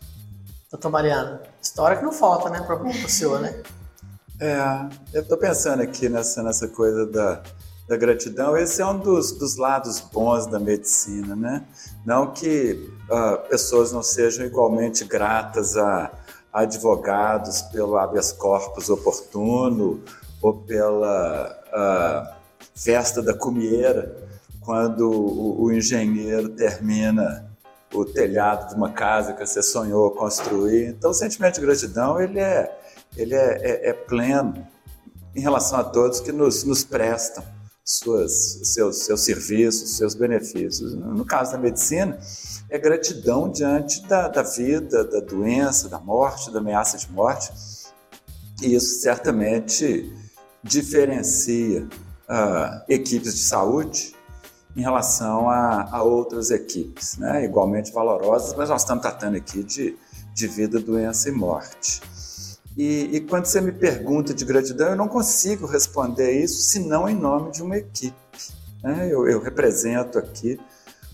Doutor Mariano, história que não falta, né, para o senhor, né? É, eu estou pensando aqui nessa, nessa coisa da, da gratidão. Esse é um dos, dos lados bons da medicina, né? Não que uh, pessoas não sejam igualmente gratas a, a advogados pelo habeas corpus oportuno ou pela uh, festa da comieira, quando o, o engenheiro termina o telhado de uma casa que você sonhou construir. Então, o sentimento de gratidão ele é, ele é, é, é pleno em relação a todos que nos, nos prestam suas, seus, seus serviços, seus benefícios. No caso da medicina, é gratidão diante da, da vida, da doença, da morte, da ameaça de morte. E isso certamente diferencia uh, equipes de saúde em relação a, a outras equipes, né? igualmente valorosas, mas nós estamos tratando aqui de, de vida, doença e morte. E, e, quando você me pergunta de gratidão, eu não consigo responder isso senão em nome de uma equipe. Né? Eu, eu, represento aqui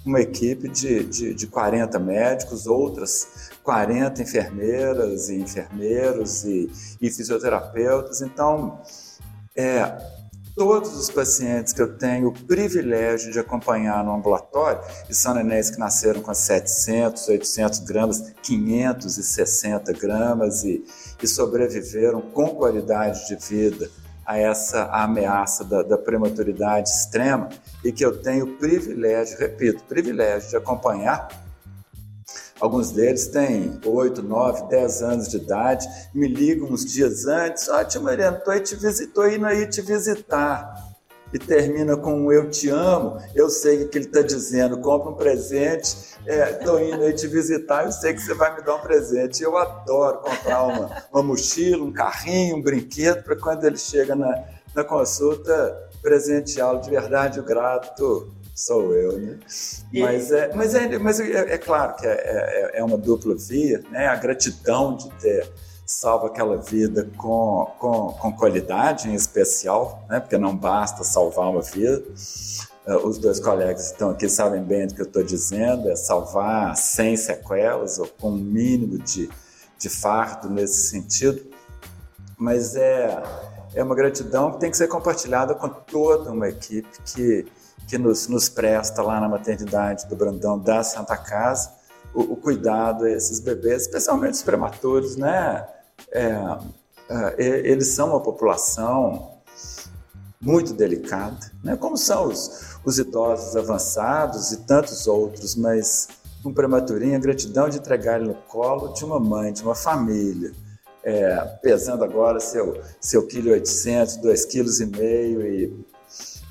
uma equipe de, de, de 40 médicos, outras 40 enfermeiras e enfermeiros e, e fisioterapeutas. Então, é, todos os pacientes que eu tenho o privilégio de acompanhar no ambulatório, e são nenéns que nasceram com 700, 800 gramas, 560 gramas e, e sobreviveram com qualidade de vida a essa ameaça da, da, prematuridade extrema e que eu tenho o privilégio, repito, privilégio de acompanhar Alguns deles têm 8, 9, 10 anos de idade, me ligam uns dias antes, ó, oh, Mariana, tô, aí te tô indo aí te visitar. E termina com um eu te amo, eu sei o que ele está dizendo, compra um presente, estou é, indo aí te visitar, eu sei que você vai me dar um presente. Eu adoro comprar uma, uma mochila, um carrinho, um brinquedo, para quando ele chega na, na consulta, presenteá-lo de verdade, o grato sou eu, né? E... Mas, é, mas, é, mas é, é claro que é, é, é, uma dupla via, né? A gratidão de ter salvo aquela vida com, com, com qualidade em especial, né? Porque não basta salvar uma vida. Uh, os dois colegas que estão aqui sabem bem do que eu estou dizendo, é salvar sem sequelas ou com um mínimo de, de fardo nesse sentido. Mas é, é uma gratidão que tem que ser compartilhada com toda uma equipe que que nos, nos presta lá na maternidade do Brandão da Santa Casa o, o cuidado a esses bebês, especialmente os prematuros, né? É, é, eles são uma população muito delicada, né? como são os, os idosos avançados e tantos outros, mas um prematurinho, a gratidão de entregar no colo de uma mãe, de uma família, é, pesando agora seu, seu quilo 800, 2 quilos e meio e,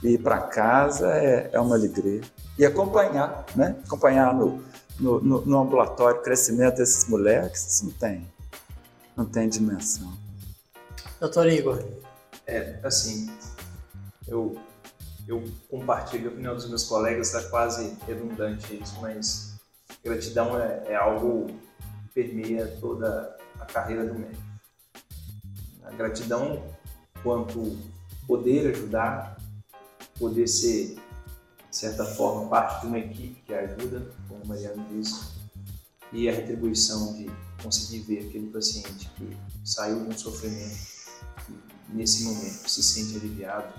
e ir para casa é, é uma alegria. E acompanhar, né? Acompanhar no, no, no, no ambulatório o crescimento desses moleques, isso não tem, não tem dimensão. Doutor Igor. É, assim, eu, eu compartilho a opinião dos meus colegas, está quase redundante isso, mas gratidão é, é algo que permeia toda a carreira do médico. A gratidão quanto poder ajudar, poder ser, de certa forma, parte de uma equipe que ajuda, como o Mariano disse, e a retribuição de conseguir ver aquele paciente que saiu de um sofrimento e nesse momento se sente aliviado.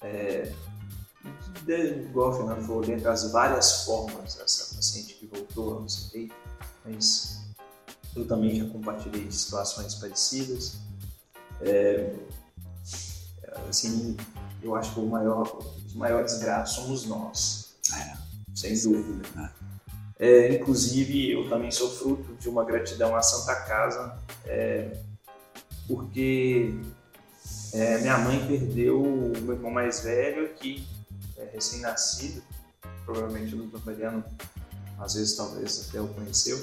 É, igual o Fernando falou, dentre as várias formas dessa paciente que voltou, eu não sei, mas eu também já compartilhei de situações parecidas. É, assim, eu acho que o maior, os maiores gratos somos nós, é, sem dúvida. É. inclusive, eu também sou fruto de uma gratidão à Santa Casa, é, porque é, minha mãe perdeu o meu irmão mais velho aqui, é, recém-nascido, provavelmente o doutor Mariano, às vezes talvez até o conheceu,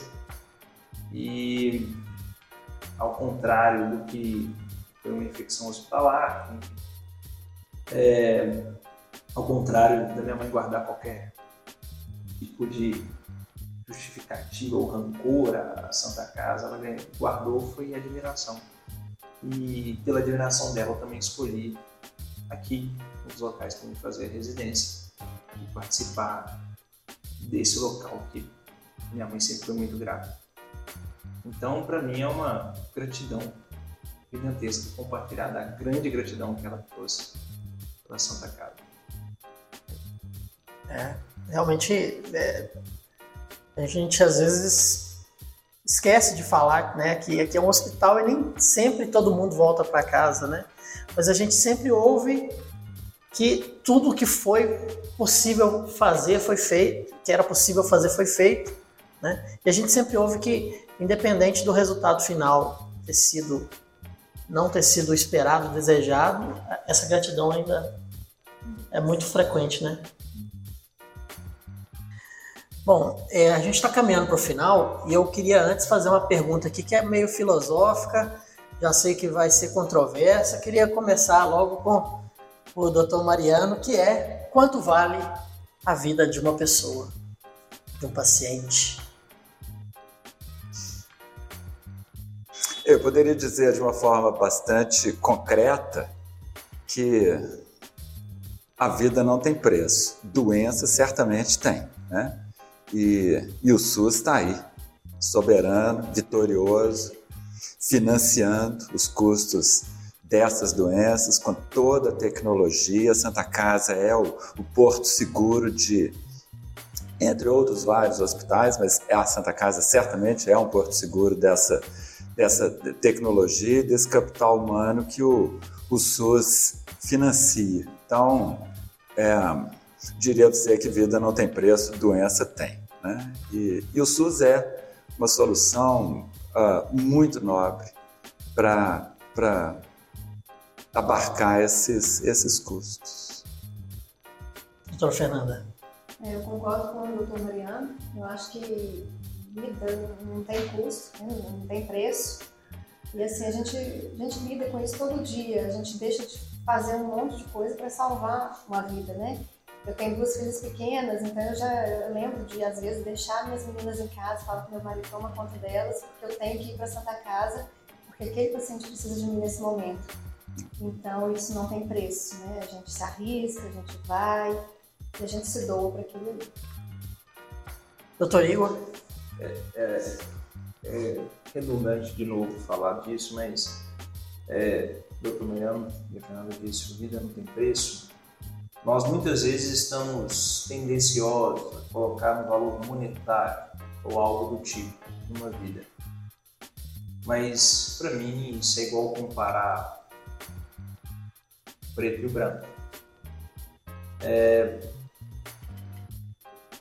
e ao contrário do que foi uma infecção hospitalar, é, ao contrário da minha mãe guardar qualquer tipo de justificativa ou rancor à Santa Casa, ela guardou foi admiração. E pela admiração dela eu também escolhi aqui, nos locais para me fazer residência e participar desse local que minha mãe sempre foi muito grata. Então, para mim, é uma gratidão gigantesca compartilhar da grande gratidão que ela trouxe para Santa Casa. É, realmente, é, a gente às vezes esquece de falar né, que aqui é um hospital e nem sempre todo mundo volta para casa, né? Mas a gente sempre ouve que tudo que foi possível fazer foi feito, que era possível fazer foi feito, né? E a gente sempre ouve que independente do resultado final ter sido não ter sido esperado, desejado, essa gratidão ainda é muito frequente, né? Bom, é, a gente está caminhando para o final e eu queria antes fazer uma pergunta aqui que é meio filosófica, já sei que vai ser controversa, queria começar logo com o Dr. Mariano, que é quanto vale a vida de uma pessoa, de um paciente? Eu poderia dizer de uma forma bastante concreta que a vida não tem preço, doença certamente tem, né? E, e o SUS está aí, soberano, vitorioso, financiando os custos dessas doenças com toda a tecnologia. Santa Casa é o, o porto seguro de, entre outros vários hospitais, mas a Santa Casa certamente é um porto seguro dessa dessa tecnologia, desse capital humano que o, o SUS financia. Então, é, diria para você que vida não tem preço, doença tem. Né? E, e o SUS é uma solução uh, muito nobre para abarcar esses, esses custos. Doutora Fernanda. É, eu concordo com o doutor Mariano. Eu acho que vida não tem custo, né? não tem preço. E assim, a gente, a gente lida com isso todo dia, a gente deixa de fazer um monte de coisa para salvar uma vida, né? Eu tenho duas filhas pequenas, então eu já eu lembro de, às vezes, deixar minhas meninas em casa, falar que meu marido toma conta delas, porque eu tenho que ir para Santa Casa, porque aquele paciente precisa de mim nesse momento. Então, isso não tem preço, né? A gente se arrisca, a gente vai, e a gente se doa para aquilo ali. Doutor Igor? é, é, é redundante de novo falar disso, mas é, Dr. Mariano e a Fernanda disse, vida não tem preço. Nós muitas vezes estamos tendenciosos a colocar um valor monetário ou algo do tipo numa vida. Mas para mim isso é igual comparar preto e branco. É,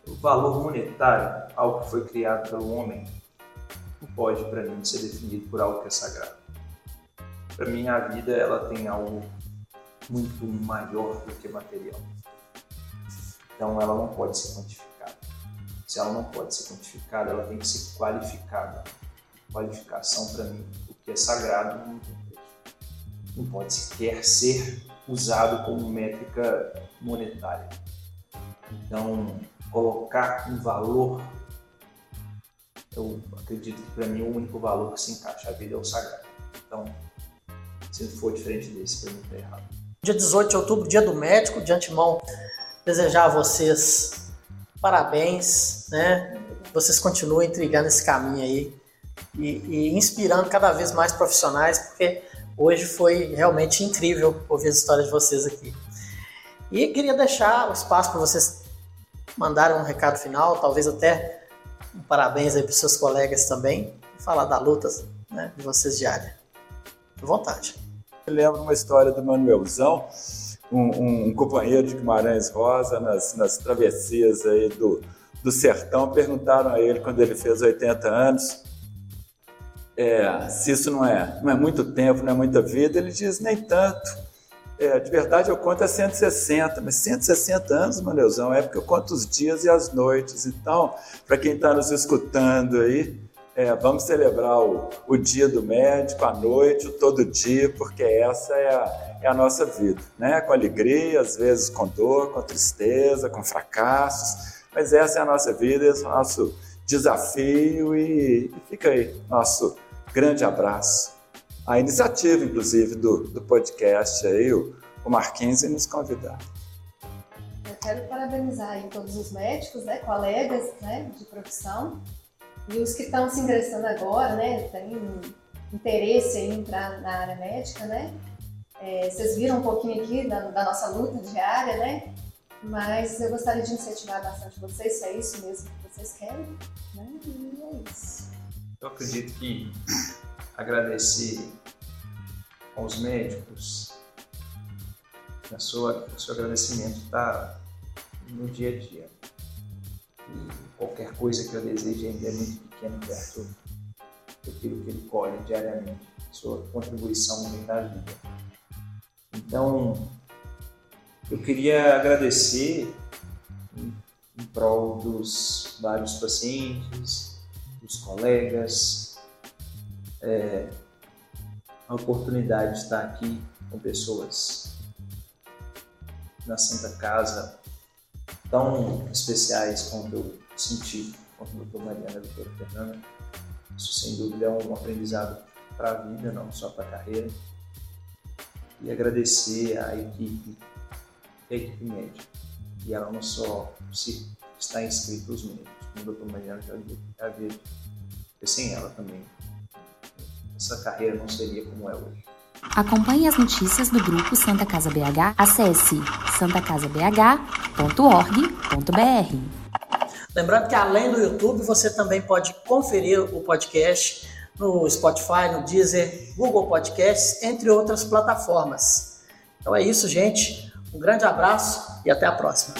o valor monetário, algo que foi criado pelo homem, não pode, para mim, ser definido por algo que é sagrado. Para mim, a vida ela tem algo muito maior do que material. Então, ela não pode ser quantificada. Se ela não pode ser quantificada, ela tem que ser qualificada. Qualificação, para mim, o que é sagrado não tem preço. Não pode sequer ser usado como métrica monetária. Então, colocar um valor, eu acredito que para mim o único valor que se encaixa a vida é o sagrado. Então, se for diferente desse, para mim está errado. Dia 18 de outubro, dia do médico, de antemão, desejar a vocês parabéns, né? Vocês continuem intrigando esse caminho aí e, e inspirando cada vez mais profissionais, porque hoje foi realmente incrível ouvir as histórias de vocês aqui. E queria deixar o espaço para vocês mandarem um recado final, talvez até um parabéns aí para seus colegas também, falar da luta né, de vocês diária. À vontade. Lembro uma história do Manuelzão, um, um, companheiro de Guimarães Rosa, nas, nas travessias aí do, do sertão, perguntaram a ele quando ele fez 80 anos é, se isso não é, não é muito tempo, não é muita vida, ele diz nem tanto. É, de verdade eu conto é 160, mas 160 anos, Maneuzão, é porque eu conto os dias e as noites. Então, para quem está nos escutando aí, é, vamos celebrar o, o, dia do médico, a noite, todo dia, porque essa é a, é a nossa vida, né? Com alegria, às vezes com dor, com tristeza, com fracassos, mas essa é a nossa vida, esse é o nosso desafio e, e fica aí nosso grande abraço a iniciativa, inclusive, do, do podcast aí, o, o Marquinhos, em nos convidar. Eu quero parabenizar aí todos os médicos, né, colegas né, de profissão, e os que estão se ingressando agora, né, têm interesse em entrar na área médica, né? É, vocês viram um pouquinho aqui da, da, nossa luta diária, né? Mas eu gostaria de incentivar bastante vocês, se é isso mesmo que vocês querem, né? E é isso. Eu acredito que agradecer aos médicos. A sua, o seu agradecimento está no dia a dia. E qualquer coisa que eu deseje ainda é muito pequeno perto daquilo que ele colhe diariamente. Sua contribuição da vida. Então, eu queria agradecer em, em prol dos vários pacientes, dos colegas, é, a oportunidade de estar aqui com pessoas na Santa Casa tão especiais quanto eu senti quanto o doutor Mariana a doutora Fernanda. Isso, sem dúvida, é um aprendizado para a vida, não só para a carreira. E agradecer à equipe, à equipe médica. E ela não só se está inscrita os médicos, como o doutor Mariana já havia dito, sem ela também essa carreira não seria como é hoje. Acompanhe as notícias do Grupo Santa Casa BH. Acesse santacasabh.org.br. Lembrando que além do YouTube, você também pode conferir o podcast no Spotify, no Deezer, Google Podcasts, entre outras plataformas. Então é isso, gente. Um grande abraço e até a próxima.